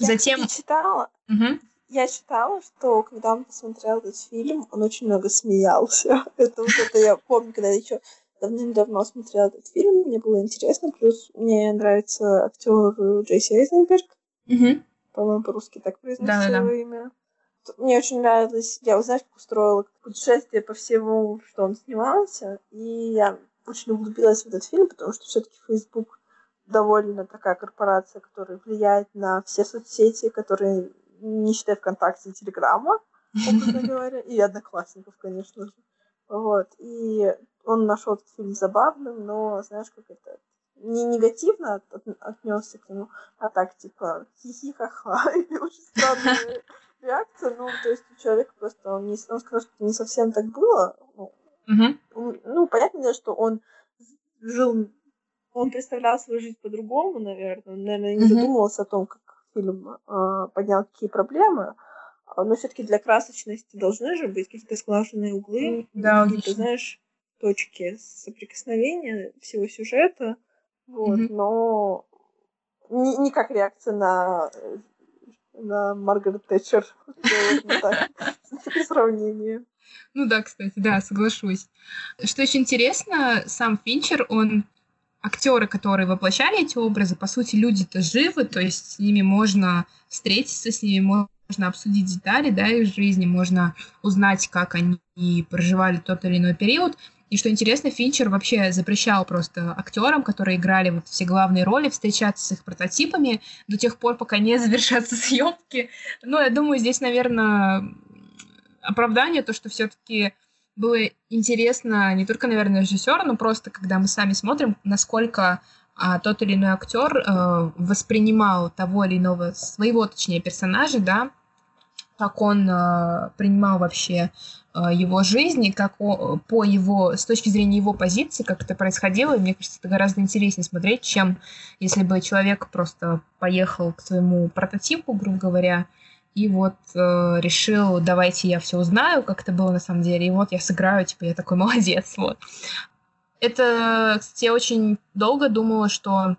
Я затем... читала, угу. Я читала, что когда он посмотрел этот фильм, он очень много смеялся. это вот это я помню, когда я еще давным-давно смотрела этот фильм, мне было интересно, плюс мне нравится актер Джейси Эйзенберг. Угу. По-моему, по-русски так произносится да, его имя. Мне очень нравилось, я, знаешь, как устроила путешествие по всему, что он снимался, и я очень углубилась в этот фильм, потому что все-таки Facebook довольно такая корпорация, которая влияет на все соцсети, которые, не считая ВКонтакте и Телеграма, образно говоря, и Одноклассников, конечно же. Вот. И он нашел этот фильм забавным, но, знаешь, как это, не негативно от, от, отнесся к нему, а так, типа, хихи-ха-ха, и очень странная реакция, ну, то есть у человека просто, он, не, он сказал, что не совсем так было, ну, mm-hmm. ну, понятно, дело, что он жил, он представлял свою жизнь по-другому, наверное, он, наверное, не mm-hmm. задумывался о том, как фильм э, поднял какие проблемы, но все-таки для красочности должны же быть какие-то сглаженные углы, да, какие-то, знаешь, точки соприкосновения всего сюжета, вот, mm-hmm. но не, не как реакция на на Маргарет Тэтчер. Сравнение. Ну да, кстати, да, соглашусь. Что очень интересно, сам Финчер, он актеры, которые воплощали эти образы, по сути, люди-то живы, то есть с ними можно встретиться, с ними можно обсудить детали, да, их жизни, можно узнать, как они проживали тот или иной период. И что интересно, Финчер вообще запрещал просто актерам, которые играли вот все главные роли, встречаться с их прототипами до тех пор, пока не завершатся съемки. Ну, я думаю, здесь, наверное, оправдание, то, что все-таки было интересно не только, наверное, режиссеру, но просто когда мы сами смотрим, насколько а, тот или иной актер э, воспринимал того или иного своего, точнее, персонажа, да, как он э, принимал вообще э, его жизнь, и как о, по его, с точки зрения его позиции, как это происходило, и мне кажется, это гораздо интереснее смотреть, чем если бы человек просто поехал к своему прототипу, грубо говоря, и вот э, решил, давайте я все узнаю, как это было на самом деле, и вот я сыграю, типа, я такой молодец, вот. Это, кстати, я очень долго думала, что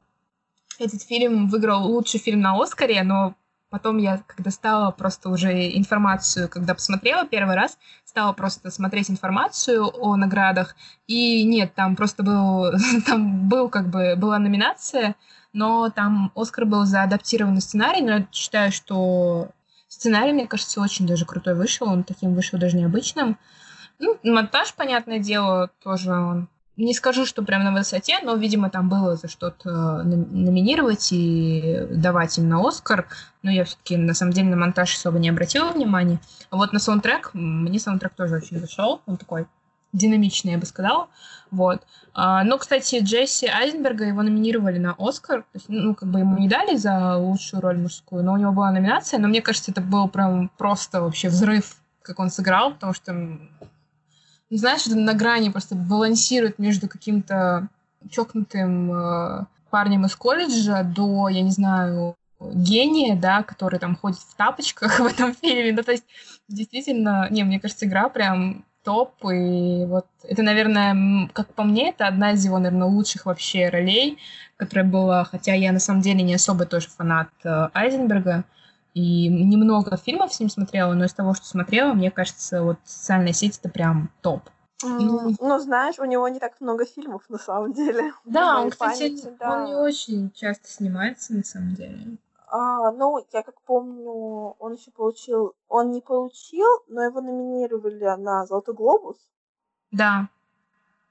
этот фильм выиграл лучший фильм на Оскаре, но потом я, когда стала просто уже информацию, когда посмотрела первый раз, стала просто смотреть информацию о наградах, и нет, там просто был, там был как бы, была номинация, но там Оскар был за адаптированный сценарий, но я считаю, что сценарий, мне кажется, очень даже крутой вышел, он таким вышел даже необычным. Ну, монтаж, понятное дело, тоже он не скажу, что прям на высоте, но, видимо, там было за что-то э, номинировать и давать им на Оскар. Но я все-таки, на самом деле, на монтаж особо не обратила внимания. А вот на саундтрек, мне саундтрек тоже очень зашел. Он такой динамичный, я бы сказала. Вот. А, но, кстати, Джесси Айзенберга его номинировали на Оскар. То есть, ну, как бы ему не дали за лучшую роль мужскую, но у него была номинация. Но мне кажется, это был прям просто вообще взрыв, как он сыграл, потому что ну, знаешь, это на грани просто балансирует между каким-то чокнутым э, парнем из колледжа до, я не знаю, гения, да, который там ходит в тапочках в этом фильме. Ну, то есть, действительно, не, мне кажется, игра прям топ, и вот это, наверное, как по мне, это одна из его, наверное, лучших вообще ролей, которая была, хотя я на самом деле не особо тоже фанат э, Айзенберга, и немного фильмов с ним смотрела, но из того, что смотрела, мне кажется, вот социальная сеть это прям топ. Ну, ну, знаешь, у него не так много фильмов на самом деле. Да, он, кстати, памяти, да. он не очень часто снимается на самом деле. А, ну, я как помню, он еще получил, он не получил, но его номинировали на Золотой глобус. Да.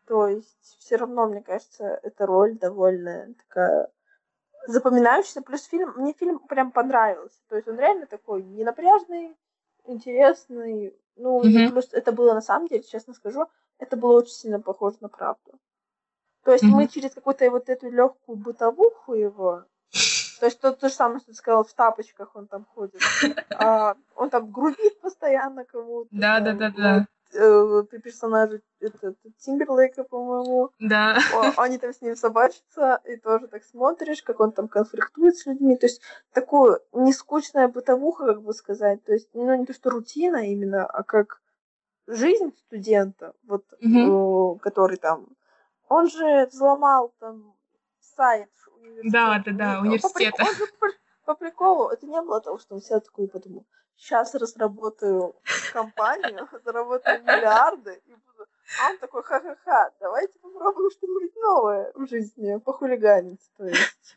То есть все равно, мне кажется, эта роль довольно такая запоминающийся. Плюс фильм, мне фильм прям понравился. То есть он реально такой ненапряжный, интересный. Ну, mm-hmm. плюс это было на самом деле, честно скажу, это было очень сильно похоже на правду. То есть mm-hmm. мы через какую-то вот эту легкую бытовуху его, то есть то, то же самое, что ты сказал, в тапочках он там ходит, а, он там грубит постоянно кому-то. Да, да, да, да э, персонажи это, Тимберлейка, по-моему. Да. Они там с ним собачатся, и тоже так смотришь, как он там конфликтует с людьми. То есть такую нескучная бытовуха, как бы сказать. То есть, ну, не то, что рутина именно, а как жизнь студента, вот, mm-hmm. который там... Он же взломал там сайт университета. Да, да, да, университета. По, приколу, по, приколу, это не было того, что он сел такой и подумал, сейчас разработаю компанию, заработаю миллиарды и буду... А он такой, ха-ха-ха, давайте попробуем что-нибудь новое в жизни, похулиганить, то есть.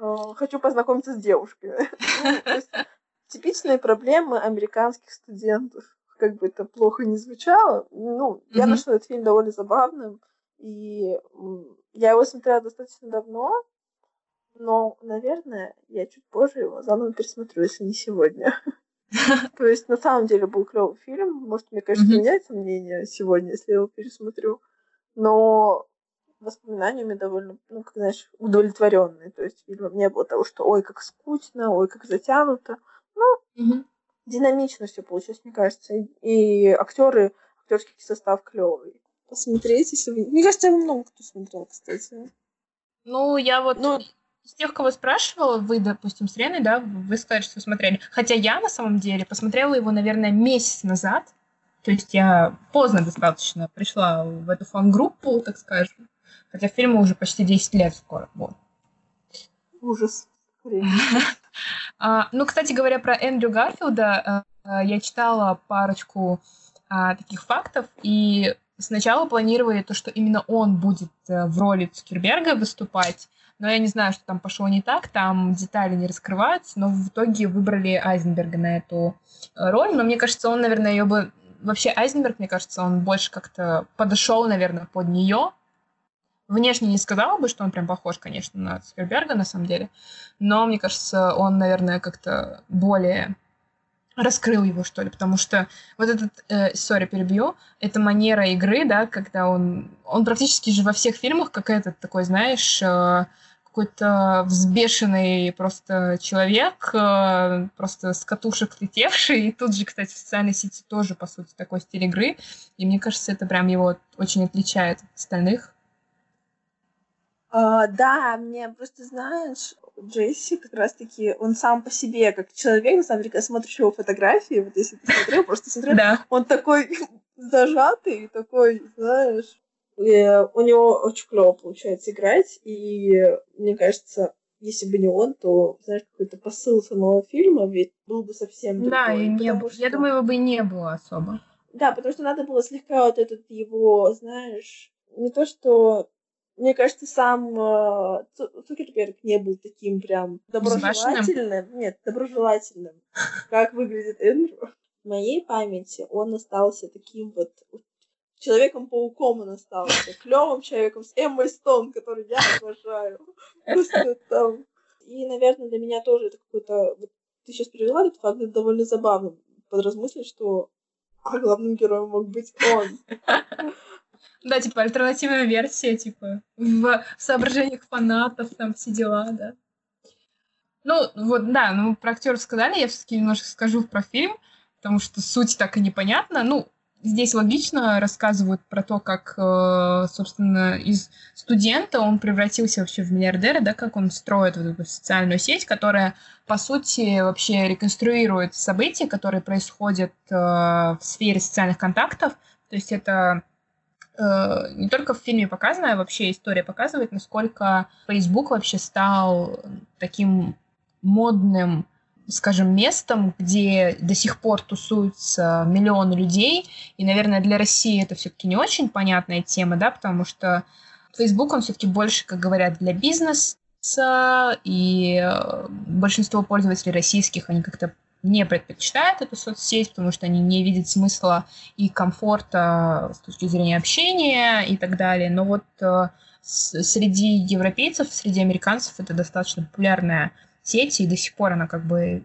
Э, хочу познакомиться с девушками. Ну, типичные проблемы американских студентов. Как бы это плохо не звучало. Ну, я нашла этот фильм довольно забавным. И я его смотрела достаточно давно, но, наверное, я чуть позже его заново пересмотрю, если не сегодня. То есть, на самом деле, был клевый фильм. Может, мне, конечно, меняется мнение сегодня, если я его пересмотрю. Но воспоминаниями довольно, ну, как знаешь, удовлетворенные. То есть, фильмом не было того, что ой, как скучно, ой, как затянуто. Ну, динамично все получилось, мне кажется. И, и актеры, актерский состав клевый. Посмотреть, если вы. Мне кажется, я много кто смотрел, кстати. Ну, я вот ну, из тех, кого спрашивала, вы, допустим, с Леной, да, вы сказали, что смотрели. Хотя я, на самом деле, посмотрела его, наверное, месяц назад. То есть я поздно достаточно пришла в эту фан-группу, так скажем. Хотя фильму уже почти 10 лет скоро. Вот. Ужас. а, ну, кстати говоря, про Эндрю Гарфилда, а, я читала парочку а, таких фактов, и сначала планировали то, что именно он будет а, в роли Цукерберга выступать, но я не знаю, что там пошло не так, там детали не раскрываются, но в итоге выбрали Айзенберга на эту э, роль, но мне кажется, он, наверное, ее бы... Вообще Айзенберг, мне кажется, он больше как-то подошел, наверное, под нее. Внешне не сказала бы, что он прям похож, конечно, на Цукерберга, на самом деле, но мне кажется, он, наверное, как-то более раскрыл его, что ли, потому что вот этот, э, перебью, это манера игры, да, когда он, он практически же во всех фильмах как этот такой, знаешь, э, какой-то взбешенный просто человек, э, просто с катушек летевший. И тут же, кстати, в социальной сети тоже, по сути, такой стиль игры. И мне кажется, это прям его очень отличает от остальных. Uh, да, мне просто, знаешь, Джесси как раз-таки, он сам по себе, как человек, на самом деле, когда смотришь его фотографии, вот если ты смотрел, просто смотрел, да. он такой зажатый, такой, знаешь, и у него очень клево получается играть, и мне кажется, если бы не он, то, знаешь, какой-то посыл самого фильма ведь был бы совсем другой. Да, и не что... я думаю, его бы и не было особо. Да, потому что надо было слегка вот этот его, знаешь, не то что мне кажется, сам э, Цукерберг не был таким прям доброжелательным. Нет, доброжелательным, как выглядит Эндрю. В моей памяти он остался таким вот Человеком-пауком он остался, клевым человеком с Эммой Стоун, который я обожаю. Просто там. И, наверное, для меня тоже это какой-то... Вот ты сейчас привела этот факт, это довольно забавно подразмыслить, что а главным героем мог быть он. Да, типа альтернативная версия, типа в соображениях фанатов, там все дела, да. Ну, вот, да, ну, про актеров сказали, я все-таки немножко скажу про фильм, потому что суть так и непонятна. Ну, здесь логично рассказывают про то, как, э, собственно, из студента он превратился вообще в миллиардера, да, как он строит вот эту социальную сеть, которая, по сути, вообще реконструирует события, которые происходят э, в сфере социальных контактов. То есть это не только в фильме показано, а вообще история показывает, насколько Facebook вообще стал таким модным скажем, местом, где до сих пор тусуются миллионы людей. И, наверное, для России это все-таки не очень понятная тема, да, потому что Facebook, он все-таки больше, как говорят, для бизнеса, и э, большинство пользователей российских, они как-то не предпочитают эту соцсеть, потому что они не видят смысла и комфорта с точки зрения общения и так далее. Но вот э, среди европейцев, среди американцев это достаточно популярная сети, и до сих пор она как бы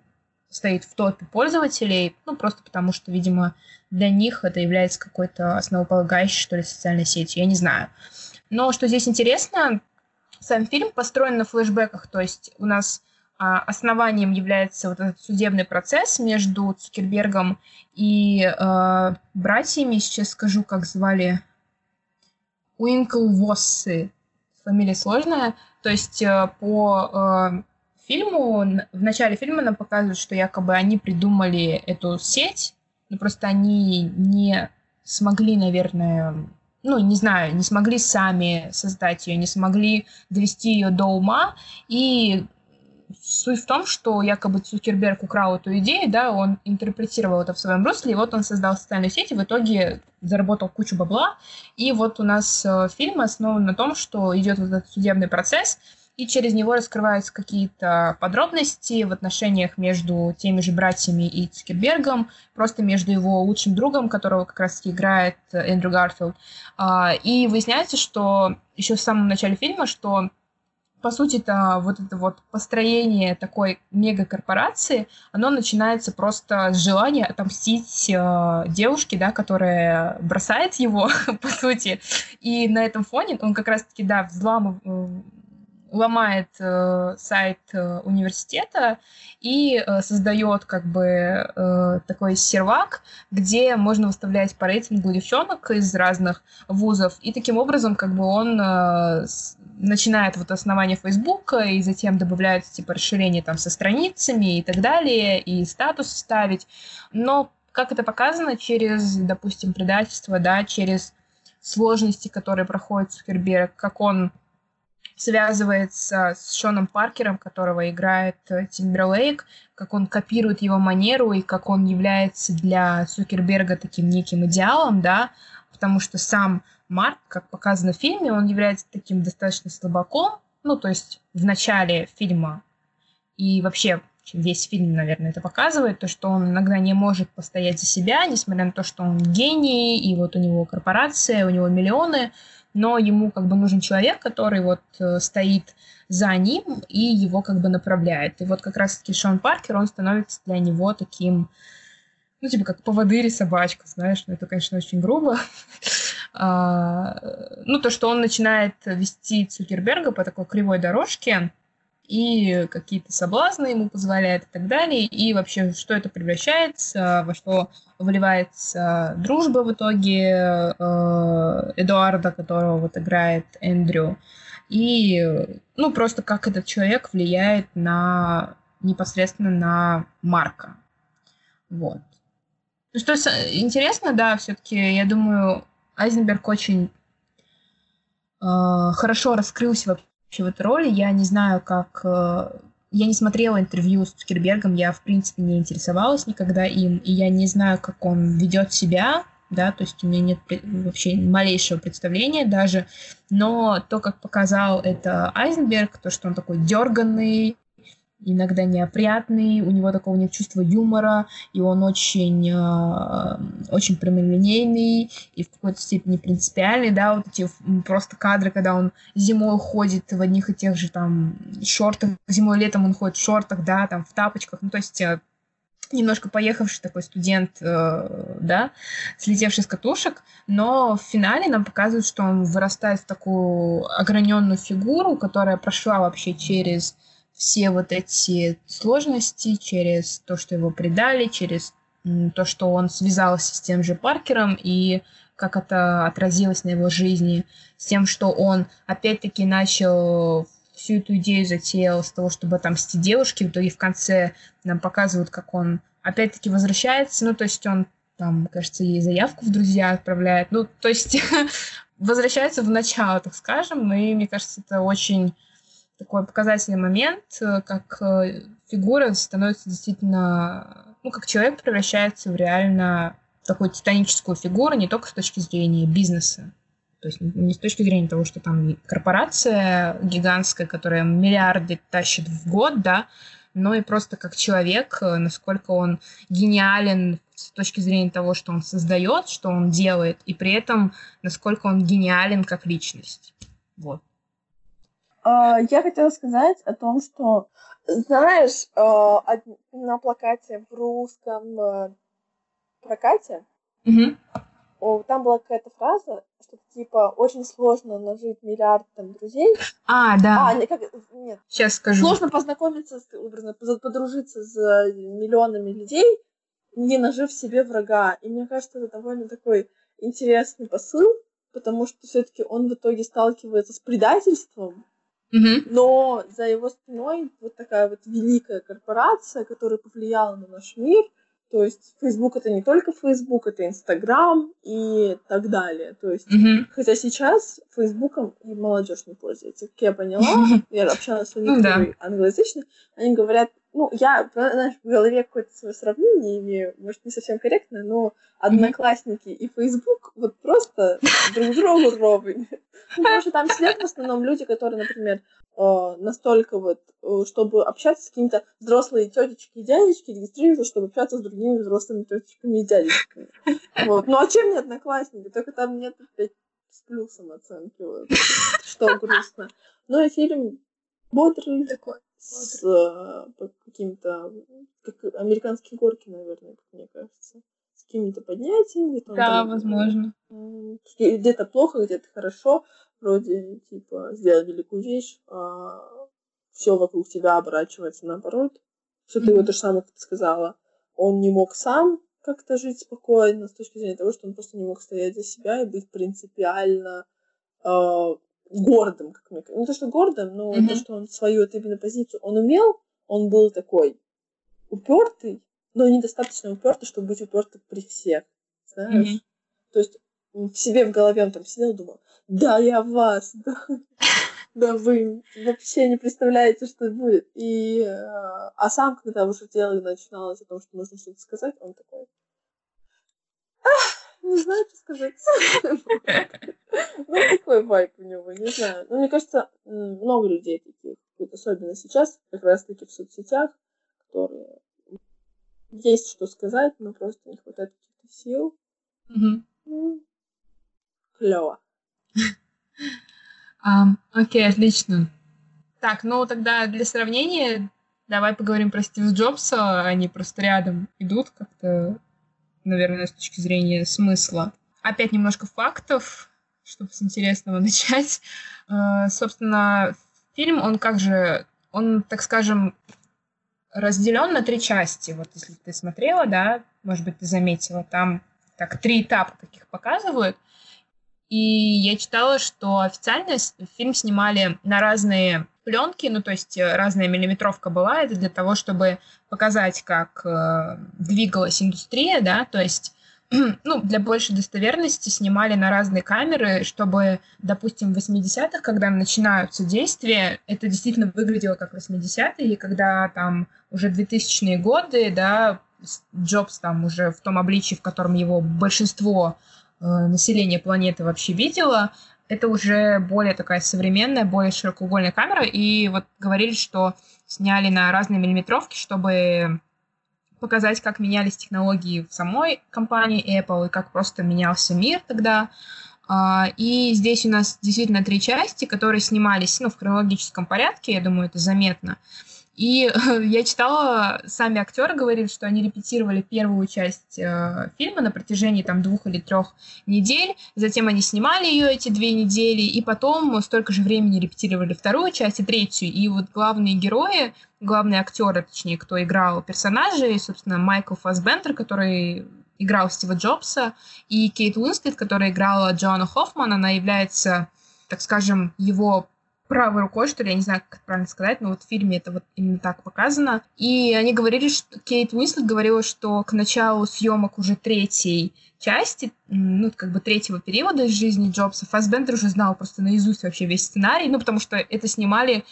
стоит в топе пользователей, ну, просто потому что, видимо, для них это является какой-то основополагающей, что ли, социальной сетью, я не знаю. Но что здесь интересно, сам фильм построен на флешбеках, то есть у нас основанием является вот этот судебный процесс между Цукербергом и э, братьями, сейчас скажу, как звали, Уинкл Воссы, фамилия сложная, то есть э, по э, фильму, в начале фильма нам показывают, что якобы они придумали эту сеть, но просто они не смогли, наверное, ну, не знаю, не смогли сами создать ее, не смогли довести ее до ума. И суть в том, что якобы Цукерберг украл эту идею, да, он интерпретировал это в своем русле, и вот он создал социальную сеть, и в итоге заработал кучу бабла. И вот у нас э, фильм основан на том, что идет вот этот судебный процесс, и через него раскрываются какие-то подробности в отношениях между теми же братьями и Цукербергом, просто между его лучшим другом, которого как раз играет Эндрю Гарфилд. А, и выясняется, что еще в самом начале фильма, что по сути, это вот это вот построение такой мегакорпорации, оно начинается просто с желания отомстить э, девушке, да, которая бросает его, по сути. И на этом фоне он как раз-таки, да, взламывает ломает э, сайт э, университета и э, создает как бы э, такой сервак, где можно выставлять по рейтингу девчонок из разных вузов, и таким образом как бы он э, начинает вот основание Фейсбука, и затем добавляются типа расширения там со страницами и так далее, и статус ставить, но как это показано через, допустим, предательство, да, через сложности, которые проходит Цукерберг, как он связывается с Шоном Паркером, которого играет э, Тимберлейк, как он копирует его манеру и как он является для Цукерберга таким неким идеалом, да, потому что сам Марк, как показано в фильме, он является таким достаточно слабаком, ну, то есть в начале фильма и вообще весь фильм, наверное, это показывает, то, что он иногда не может постоять за себя, несмотря на то, что он гений, и вот у него корпорация, у него миллионы, но ему как бы нужен человек, который вот э, стоит за ним и его как бы направляет. И вот как раз-таки Шон Паркер, он становится для него таким, ну, типа как поводырь и собачка, знаешь, ну, это, конечно, очень грубо. а, ну, то, что он начинает вести Цукерберга по такой кривой дорожке, и какие-то соблазны ему позволяет и так далее, и вообще, что это превращается, во что выливается дружба в итоге э, Эдуарда, которого вот играет Эндрю, и, ну, просто как этот человек влияет на непосредственно на Марка. Вот. Ну, что интересно, да, все-таки, я думаю, Айзенберг очень э, хорошо раскрылся вообще в этой роли. Я не знаю, как... Э, я не смотрела интервью с Цукербергом, я, в принципе, не интересовалась никогда им, и я не знаю, как он ведет себя, да, то есть у меня нет вообще малейшего представления даже, но то, как показал это Айзенберг, то, что он такой дерганный, иногда неопрятный, у него такого нет чувства юмора, и он очень, э, очень прямолинейный и в какой-то степени принципиальный, да, вот эти просто кадры, когда он зимой ходит в одних и тех же там шортах, зимой летом он ходит в шортах, да, там в тапочках, ну то есть э, немножко поехавший такой студент, э, да, слетевший с катушек, но в финале нам показывают, что он вырастает в такую ограненную фигуру, которая прошла вообще через все вот эти сложности, через то, что его предали, через то, что он связался с тем же Паркером и как это отразилось на его жизни, с тем, что он опять-таки начал всю эту идею затеял с того, чтобы отомстить девушке, в итоге в конце нам показывают, как он опять-таки возвращается, ну, то есть он там, кажется, ей заявку в друзья отправляет, ну, то есть возвращается в начало, так скажем, и мне кажется, это очень такой показательный момент, э, как э, фигура становится действительно, ну, как человек превращается в реально такую титаническую фигуру, не только с точки зрения бизнеса, то есть не с точки зрения того, что там корпорация гигантская, которая миллиарды тащит в год, да, но и просто как человек, э, насколько он гениален с точки зрения того, что он создает, что он делает, и при этом насколько он гениален как личность. Вот. А, я хотела сказать о том, что, знаешь, а, на плакате в русском э, прокате угу. там была какая-то фраза, что типа очень сложно нажить миллиард там друзей. А, да. А, не, как, нет. Сейчас скажу. Сложно познакомиться, с, образно, подружиться с миллионами людей, не нажив себе врага. И мне кажется, это довольно такой интересный посыл, потому что все-таки он в итоге сталкивается с предательством, но за его спиной вот такая вот великая корпорация, которая повлияла на наш мир. То есть Facebook это не только Facebook, это Instagram и так далее. То есть, mm-hmm. хотя сейчас Фейсбуком и молодежь не пользуется. Как я поняла, я общалась с которые mm-hmm. англоязычные, они говорят, ну, я, знаешь, в голове какое-то свое сравнение имею, может, не совсем корректно, но Одноклассники и Facebook вот просто друг другу ровень. Ну, потому что там сидят в основном люди, которые, например, э, настолько вот, э, чтобы общаться с какими-то взрослыми тетечки и дядечки, регистрируются, чтобы общаться с другими взрослыми тетечками и дядечками. Вот. Ну а чем не одноклассники? Только там нет опять с плюсом оценки. Вот. Что грустно. Ну и фильм бодрый такой с э, какими-то как американские горки, наверное, как мне кажется какими-то поднятиями. Там, да, там, возможно. Где-то плохо, где-то хорошо. Вроде, типа, сделал великую вещь, а все вокруг тебя оборачивается наоборот. Что mm-hmm. ты вот то же самое, как ты сказала. Он не мог сам как-то жить спокойно с точки зрения того, что он просто не мог стоять за себя и быть принципиально э, гордым, как мне кажется. Не то, что гордым, но mm-hmm. то, что он свою вот именно позицию, он умел, он был такой упертый, но недостаточно упертый, чтобы быть упертым при всех, знаешь? Mm-hmm. То есть в себе в голове он там сидел и думал, да, я вас, да, да вы вообще не представляете, что будет. И, э, а сам, когда уже дело начиналось о том, что нужно что-то сказать, он такой, не знаю, что сказать. Ну, такой вайп у него, не знаю. Ну, мне кажется, много людей таких, особенно сейчас, как раз-таки в соцсетях, которые есть что сказать, но просто не хватает каких-то сил. Ну, клево. Окей, отлично. Так, ну тогда для сравнения давай поговорим про Стив Джобса. Они просто рядом идут как-то, наверное, с точки зрения смысла. опять немножко фактов, чтобы с интересного начать. Э, собственно, фильм, он как же, он, так скажем, разделен на три части. Вот если ты смотрела, да, может быть, ты заметила, там так три этапа таких показывают. И я читала, что официально фильм снимали на разные пленки, ну то есть э, разная миллиметровка была, это для того, чтобы показать, как э, двигалась индустрия, да, то есть ну, для большей достоверности снимали на разные камеры, чтобы, допустим, в 80-х, когда начинаются действия, это действительно выглядело как 80-е, и когда там уже 2000-е годы, да, Джобс там уже в том обличии, в котором его большинство э, населения планеты вообще видело, это уже более такая современная, более широкоугольная камера, и вот говорили, что сняли на разные миллиметровки, чтобы показать, как менялись технологии в самой компании Apple и как просто менялся мир тогда. А, и здесь у нас действительно три части, которые снимались ну, в хронологическом порядке, я думаю, это заметно. И я читала, сами актеры говорили, что они репетировали первую часть э, фильма на протяжении там двух или трех недель, затем они снимали ее эти две недели, и потом столько же времени репетировали вторую часть и третью. И вот главные герои, главные актеры, точнее, кто играл персонажей, собственно, Майкл Фассбендер, который играл Стива Джобса, и Кейт Уинслет, которая играла Джоанна Хоффман, она является, так скажем, его правой рукой, что ли, я не знаю, как правильно сказать, но вот в фильме это вот именно так показано. И они говорили, что Кейт Уинслет говорила, что к началу съемок уже третьей части, ну, как бы третьего периода из жизни Джобса, Фассбендер уже знал просто наизусть вообще весь сценарий, ну, потому что это снимали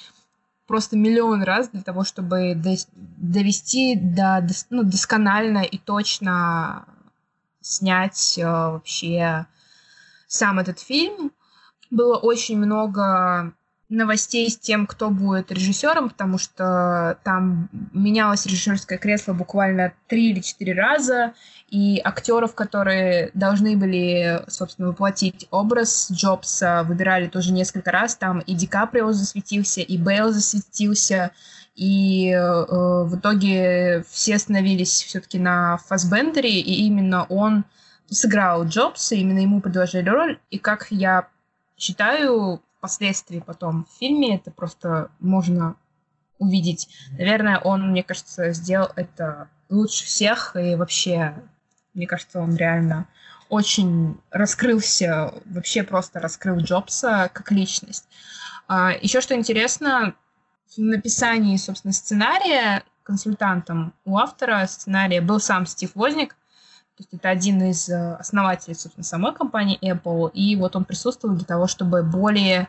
просто миллион раз для того, чтобы довести до ну, досконально и точно снять э, вообще сам этот фильм. Было очень много новостей с тем, кто будет режиссером, потому что там менялось режиссерское кресло буквально три или четыре раза, и актеров, которые должны были, собственно, воплотить образ Джобса, выбирали тоже несколько раз. Там и Ди Каприо засветился, и Бейл засветился, и э, в итоге все остановились все-таки на Фасбендере, и именно он сыграл Джобса, именно ему предложили роль, и как я считаю, впоследствии потом в фильме это просто можно увидеть. Наверное, он, мне кажется, сделал это лучше всех, и вообще, мне кажется, он реально очень раскрылся, вообще просто раскрыл Джобса как личность. А, еще что интересно, в написании, собственно, сценария консультантом у автора сценария был сам Стив Возник, то есть это один из э, основателей, собственно, самой компании Apple, и вот он присутствовал для того, чтобы более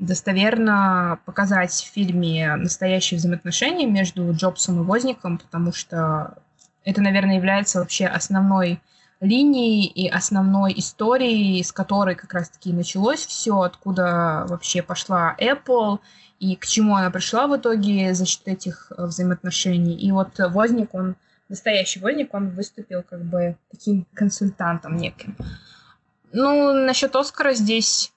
достоверно показать в фильме настоящие взаимоотношения между Джобсом и Возником, потому что это, наверное, является вообще основной линией и основной историей, с которой как раз-таки началось все, откуда вообще пошла Apple и к чему она пришла в итоге за счет этих э, взаимоотношений. И вот Возник, он настоящий вольник, он выступил как бы таким консультантом неким. Ну, насчет Оскара здесь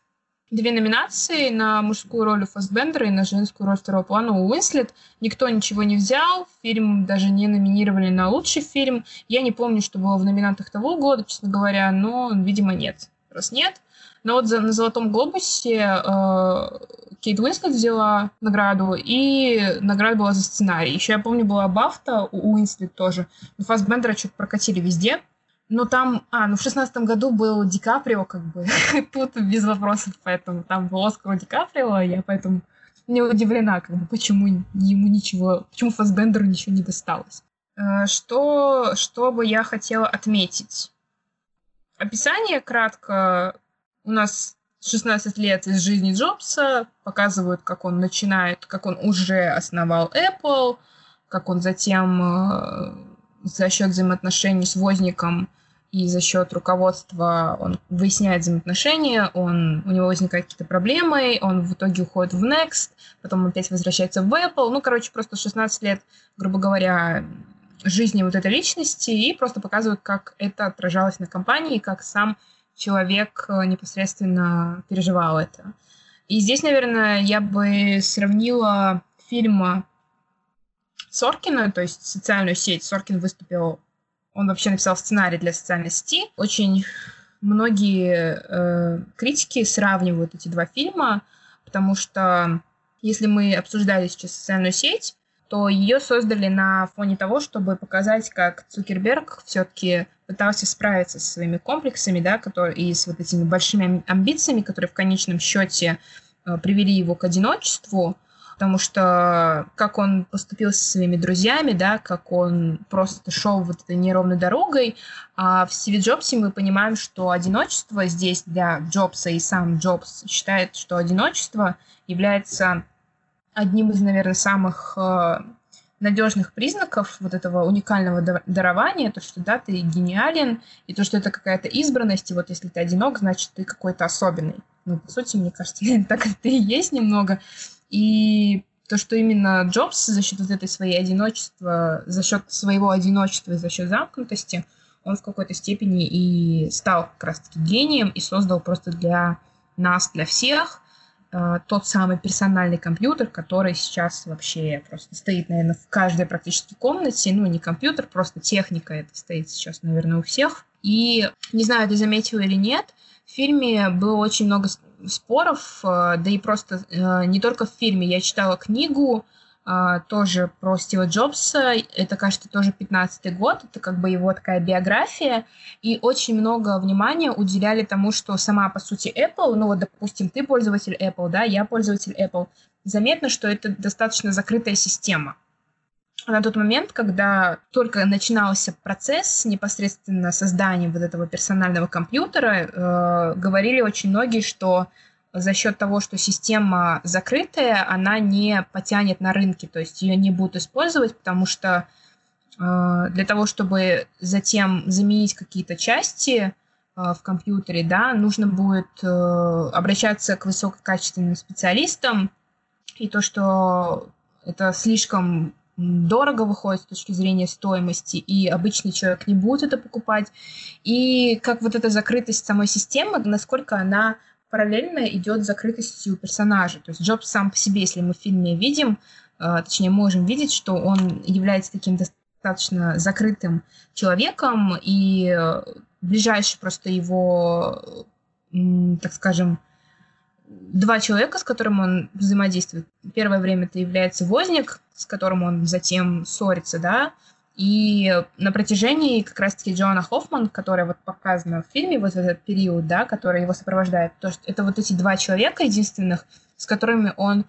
две номинации на мужскую роль у Фассбендера и на женскую роль второго плана у Уинслет. Никто ничего не взял, фильм даже не номинировали на лучший фильм. Я не помню, что было в номинантах того года, честно говоря, но, видимо, нет. Раз нет, но вот за, на «Золотом глобусе» э, Кейт Уинслет взяла награду, и награда была за сценарий. Еще я помню, была Бафта у Уинслет тоже. Но Фассбендера что-то прокатили везде. Но там, а, ну в шестнадцатом году был Ди Каприо, как бы, тут без вопросов, поэтому там был Оскар у Ди Каприо, я поэтому не удивлена, как бы, почему ему ничего, почему Фассбендеру ничего не досталось. Э, что, что бы я хотела отметить? Описание кратко у нас 16 лет из жизни Джобса, показывают, как он начинает, как он уже основал Apple, как он затем э, за счет взаимоотношений с Возником и за счет руководства он выясняет взаимоотношения, он, у него возникают какие-то проблемы, он в итоге уходит в Next, потом опять возвращается в Apple. Ну, короче, просто 16 лет, грубо говоря, жизни вот этой личности и просто показывают, как это отражалось на компании, как сам человек э, непосредственно переживал это. И здесь, наверное, я бы сравнила фильм Соркина, то есть социальную сеть. Соркин выступил, он вообще написал сценарий для социальной сети. Очень многие э, критики сравнивают эти два фильма, потому что если мы обсуждали сейчас социальную сеть, то ее создали на фоне того, чтобы показать, как Цукерберг все-таки пытался справиться со своими комплексами, да, которые, и с вот этими большими амбициями, которые в конечном счете э, привели его к одиночеству, потому что как он поступил со своими друзьями, да, как он просто шел вот этой неровной дорогой, а в Стиве Джобсе мы понимаем, что одиночество здесь для Джобса и сам Джобс считает, что одиночество является одним из, наверное, самых э, надежных признаков вот этого уникального дарования, то, что да, ты гениален, и то, что это какая-то избранность, и вот если ты одинок, значит, ты какой-то особенный. Ну, по сути, мне кажется, так это и есть немного. И то, что именно Джобс за счет вот этой своей одиночества, за счет своего одиночества и за счет замкнутости, он в какой-то степени и стал как раз-таки гением и создал просто для нас, для всех тот самый персональный компьютер, который сейчас вообще просто стоит, наверное, в каждой практически комнате. Ну, не компьютер, просто техника это стоит сейчас, наверное, у всех. И не знаю, ты заметила или нет, в фильме было очень много споров, э, да и просто э, не только в фильме. Я читала книгу тоже про Стива Джобса, это, кажется, тоже 15-й год, это как бы его такая биография, и очень много внимания уделяли тому, что сама, по сути, Apple, ну вот, допустим, ты пользователь Apple, да, я пользователь Apple, заметно, что это достаточно закрытая система. На тот момент, когда только начинался процесс непосредственно создания вот этого персонального компьютера, э, говорили очень многие, что за счет того, что система закрытая, она не потянет на рынке, то есть ее не будут использовать, потому что э, для того, чтобы затем заменить какие-то части э, в компьютере, да, нужно будет э, обращаться к высококачественным специалистам, и то, что это слишком дорого выходит с точки зрения стоимости, и обычный человек не будет это покупать. И как вот эта закрытость самой системы, насколько она параллельно идет с закрытостью персонажа. То есть Джобс сам по себе, если мы в фильме видим, э, точнее можем видеть, что он является таким достаточно закрытым человеком, и э, ближайший просто его, так скажем, два человека, с которым он взаимодействует. Первое время это является возник, с которым он затем ссорится, да, и на протяжении как раз-таки Джоанна Хоффман, которая вот показана в фильме, вот этот период, да, который его сопровождает, то, что это вот эти два человека единственных, с которыми он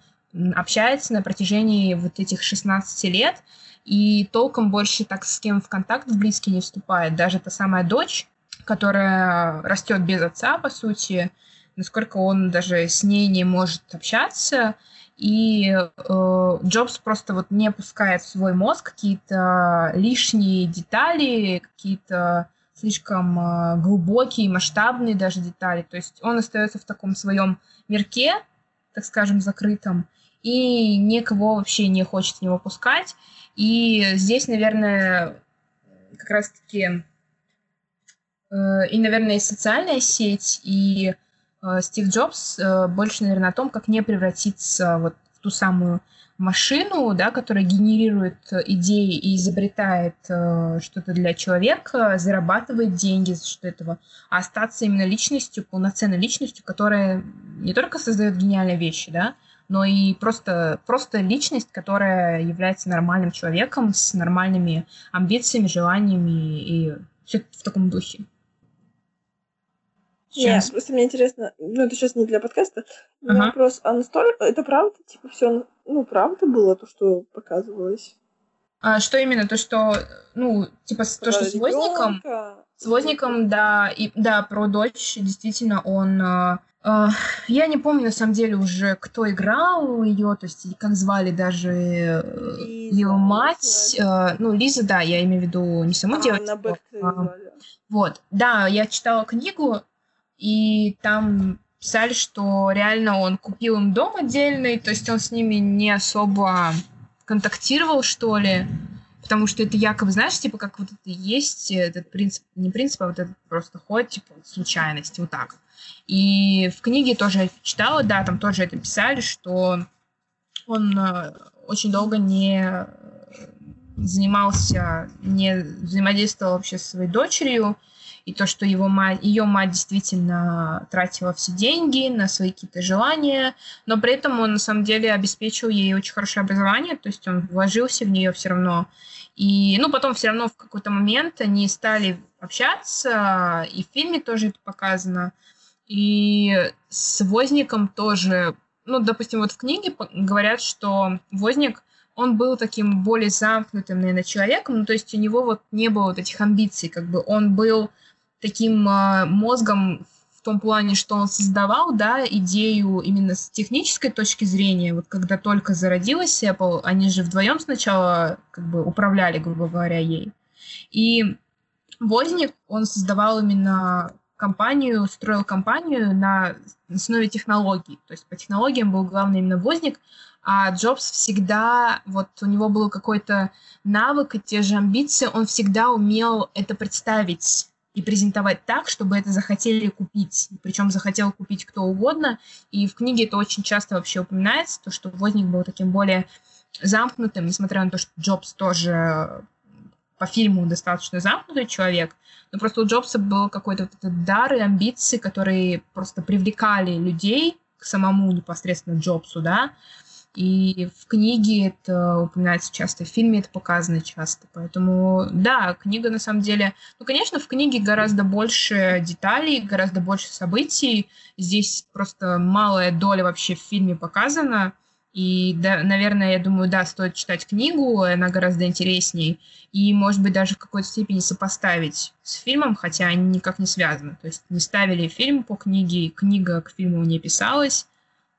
общается на протяжении вот этих 16 лет, и толком больше так с кем в контакт в близкий не вступает. Даже та самая дочь, которая растет без отца, по сути, насколько он даже с ней не может общаться, и э, Джобс просто вот не пускает в свой мозг какие-то лишние детали, какие-то слишком э, глубокие, масштабные даже детали. То есть он остается в таком своем мирке, так скажем, закрытом, и никого вообще не хочет в него пускать. И здесь, наверное, как раз-таки э, и, наверное, и социальная сеть, и Стив Джобс э, больше, наверное, о том, как не превратиться вот в ту самую машину, да, которая генерирует идеи и изобретает э, что-то для человека, зарабатывает деньги за что этого, а остаться именно личностью, полноценной личностью, которая не только создает гениальные вещи, да, но и просто, просто личность, которая является нормальным человеком с нормальными амбициями, желаниями и все в таком духе. Нет, просто мне интересно, ну это сейчас не для подкаста, но ага. вопрос, а настолько, это правда, типа все, ну правда было то, что показывалось? А, что именно? То, что, ну, типа, про то, что с Возником, с Возником, да, и, да, про дочь, действительно, он... Э, э, я не помню, на самом деле, уже, кто играл ее, то есть, как звали даже ее мать. Э, ну, Лиза, да, я имею в виду не саму а, девочку. А, вот, да, я читала книгу, и там писали, что реально он купил им дом отдельный, то есть он с ними не особо контактировал, что ли, потому что это якобы, знаешь, типа, как вот это есть, этот принцип, не принцип, а вот этот просто ход, типа, случайности, вот так. И в книге тоже читала, да, там тоже это писали, что он э, очень долго не занимался, не взаимодействовал вообще со своей дочерью, и то, что его мать, ее мать действительно тратила все деньги на свои какие-то желания, но при этом он на самом деле обеспечил ей очень хорошее образование, то есть он вложился в нее все равно. И, ну, потом все равно в какой-то момент они стали общаться, и в фильме тоже это показано. И с Возником тоже, ну, допустим, вот в книге говорят, что Возник он был таким более замкнутым, наверное, человеком, ну, то есть у него вот не было вот этих амбиций, как бы он был таким э, мозгом в том плане, что он создавал, да, идею именно с технической точки зрения, вот когда только зародилась Apple, они же вдвоем сначала как бы управляли, грубо говоря, ей. И Возник, он создавал именно компанию, строил компанию на основе технологий. То есть по технологиям был главный именно Возник, а Джобс всегда, вот у него был какой-то навык и те же амбиции, он всегда умел это представить и презентовать так, чтобы это захотели купить. Причем захотел купить кто угодно. И в книге это очень часто вообще упоминается, то, что Возник был таким более замкнутым, несмотря на то, что Джобс тоже по фильму достаточно замкнутый человек, но просто у Джобса был какой-то вот этот дар и амбиции, которые просто привлекали людей к самому непосредственно Джобсу, да, и в книге это упоминается часто, в фильме это показано часто. Поэтому, да, книга на самом деле... Ну, конечно, в книге гораздо больше деталей, гораздо больше событий. Здесь просто малая доля вообще в фильме показана. И, да, наверное, я думаю, да, стоит читать книгу, она гораздо интересней. И, может быть, даже в какой-то степени сопоставить с фильмом, хотя они никак не связаны. То есть не ставили фильм по книге, книга к фильму не писалась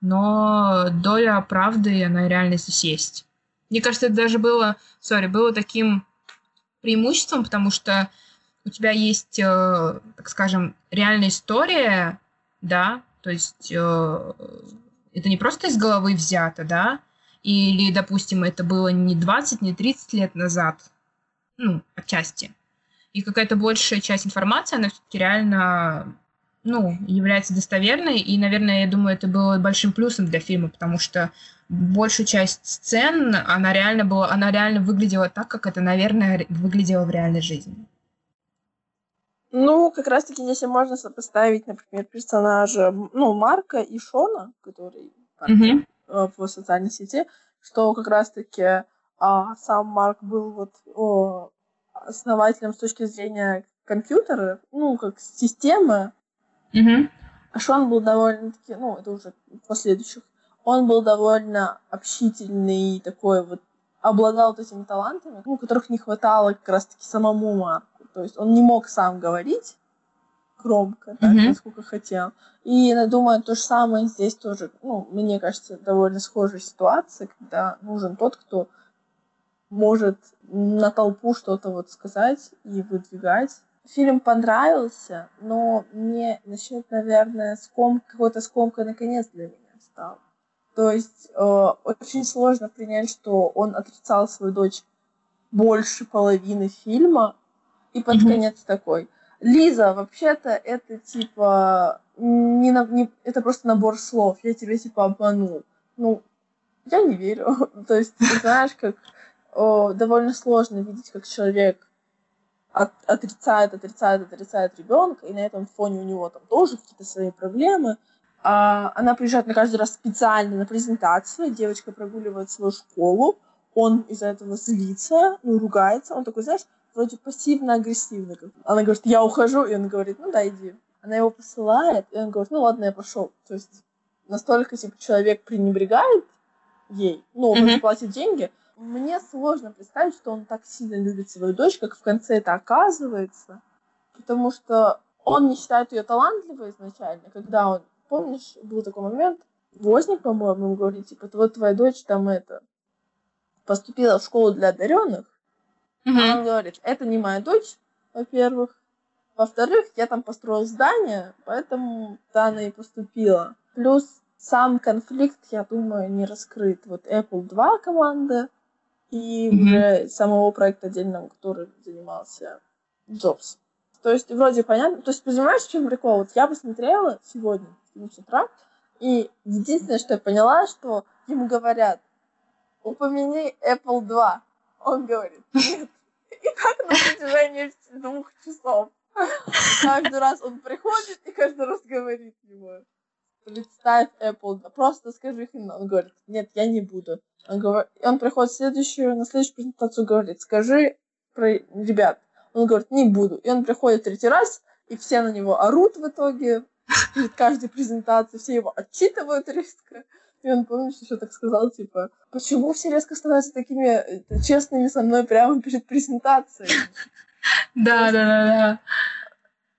но доля правды, она реально здесь есть. Мне кажется, это даже было, сори, было таким преимуществом, потому что у тебя есть, э, так скажем, реальная история, да, то есть э, это не просто из головы взято, да, или, допустим, это было не 20, не 30 лет назад, ну, отчасти. И какая-то большая часть информации, она все-таки реально ну, является достоверной, и, наверное, я думаю, это было большим плюсом для фильма, потому что большую часть сцен, она реально была, она реально выглядела так, как это, наверное, выглядело в реальной жизни. Ну, как раз-таки, если можно сопоставить, например, персонажа, ну, Марка и Шона, который mm-hmm. по социальной сети, что как раз-таки а, сам Марк был вот о, основателем с точки зрения компьютера, ну, как системы, Угу. А Шон был довольно-таки, ну, это уже в последующих, он был довольно общительный, такой вот, обладал вот этими талантами, ну, которых не хватало как раз-таки самому Марку. То есть он не мог сам говорить громко, так, mm-hmm. насколько хотел. И я думаю, то же самое здесь тоже, ну, мне кажется, довольно схожая ситуация, когда нужен тот, кто может на толпу что-то вот сказать и выдвигать фильм понравился, но мне насчет, наверное, ском... какой-то скомкой наконец для меня стал. То есть э, очень сложно принять, что он отрицал свою дочь больше половины фильма, и под mm-hmm. конец такой. Лиза, вообще-то это типа не, на, не это просто набор слов. Я тебя типа обманул. Ну, я не верю. То есть, ты знаешь, как о, довольно сложно видеть, как человек от, отрицает, отрицает, отрицает ребенка, и на этом фоне у него там тоже какие-то свои проблемы. А, она приезжает на каждый раз специально на презентацию, девочка прогуливает свою школу, он из-за этого злится, ну, ругается, он такой, знаешь, вроде пассивно-агрессивно. Она говорит, я ухожу, и он говорит, ну да, иди. Она его посылает, и он говорит, ну ладно, я пошел. То есть настолько, типа, человек пренебрегает ей, ну, он mm-hmm. платит деньги, мне сложно представить, что он так сильно любит свою дочь, как в конце это оказывается, потому что он не считает ее талантливой изначально, когда он, помнишь, был такой момент, Возник, по-моему, ему говорит, типа, вот твоя дочь там это поступила в школу для одаренных, mm-hmm. а он говорит, это не моя дочь, во-первых, во-вторых, я там построил здание, поэтому да, она и поступила. Плюс сам конфликт, я думаю, не раскрыт. Вот Apple 2 команда и mm-hmm. уже самого проекта отдельного, который занимался Джобс. То есть вроде понятно. То есть понимаешь, в чем прикол? Вот я посмотрела сегодня, с утра, и единственное, что я поняла, что ему говорят, упомяни Apple 2. Он говорит, нет. И так на протяжении двух часов. Каждый раз он приходит и каждый раз говорит ему, представь Apple, просто скажи химн. Он говорит, нет, я не буду. Он, говорит, он приходит в следующую, на следующую презентацию говорит, скажи про ребят. Он говорит, не буду. И он приходит третий раз, и все на него орут в итоге перед каждой презентацией, все его отчитывают резко. И он, помнишь, еще так сказал, типа, почему все резко становятся такими э, честными со мной прямо перед презентацией? Да, да, да, да.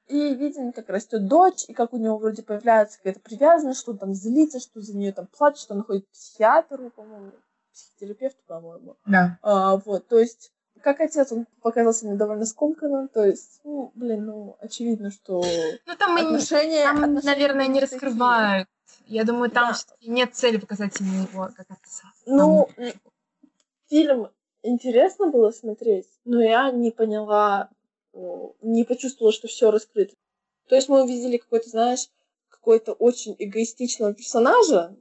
И видим, как растет дочь, и как у него вроде появляется какая-то привязанность, что он там злится, что за нее там плачет, что он ходит к психиатру, по-моему, психотерапевту, по-моему. Да. А, вот, то есть, как отец, он показался мне довольно скомканным, то есть, ну, блин, ну, очевидно, что ну, там отношения, там, отношения наверное, не раскрывают. Я думаю, там да. нет цели показать ему его как отца. Ну, там... фильм интересно было смотреть, но я не поняла не почувствовала, что все раскрыто. То есть мы увидели какой-то, знаешь, какой-то очень эгоистичного персонажа,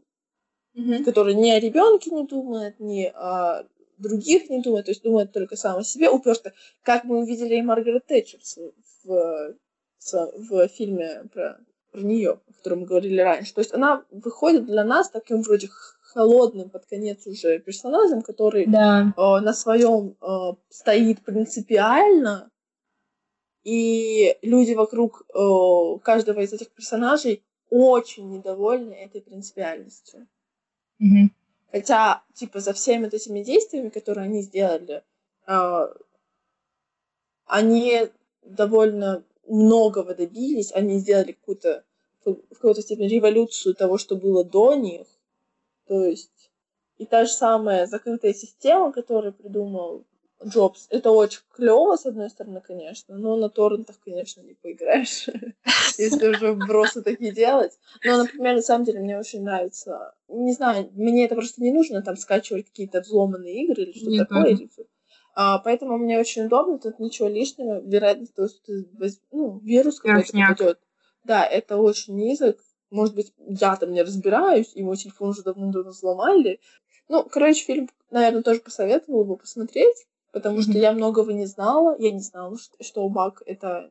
mm-hmm. который ни о ребенке не думает, ни о других не думает, то есть думает только сам о себе, уперто, как мы увидели и Маргарет Тэтчер в, в, в фильме про, про нее, о котором мы говорили раньше. То есть она выходит для нас таким вроде холодным под конец уже персонажем, который да. э, на своем э, стоит принципиально, и люди вокруг э, каждого из этих персонажей очень недовольны этой принципиальностью. Mm-hmm. Хотя, типа, за всеми этими действиями, которые они сделали, э, они довольно многого добились, они сделали какую-то в какой-то степени революцию того, что было до них. То есть и та же самая закрытая система, которую придумал Джобс. Это очень клево, с одной стороны, конечно, но на торрентах, конечно, не поиграешь, если уже вбросы такие делать. Но, например, на самом деле мне очень нравится, не знаю, мне это просто не нужно, там, скачивать какие-то взломанные игры или что-то такое. А, поэтому мне очень удобно, тут ничего лишнего, вероятность того, что ты, ну, вирус какой-то попадет. Да, это очень низок. Может быть, я там не разбираюсь, и мой телефон уже давно-давно взломали. Ну, короче, фильм, наверное, тоже посоветовала бы посмотреть потому что я многого не знала. Я не знала, что, что Бак — это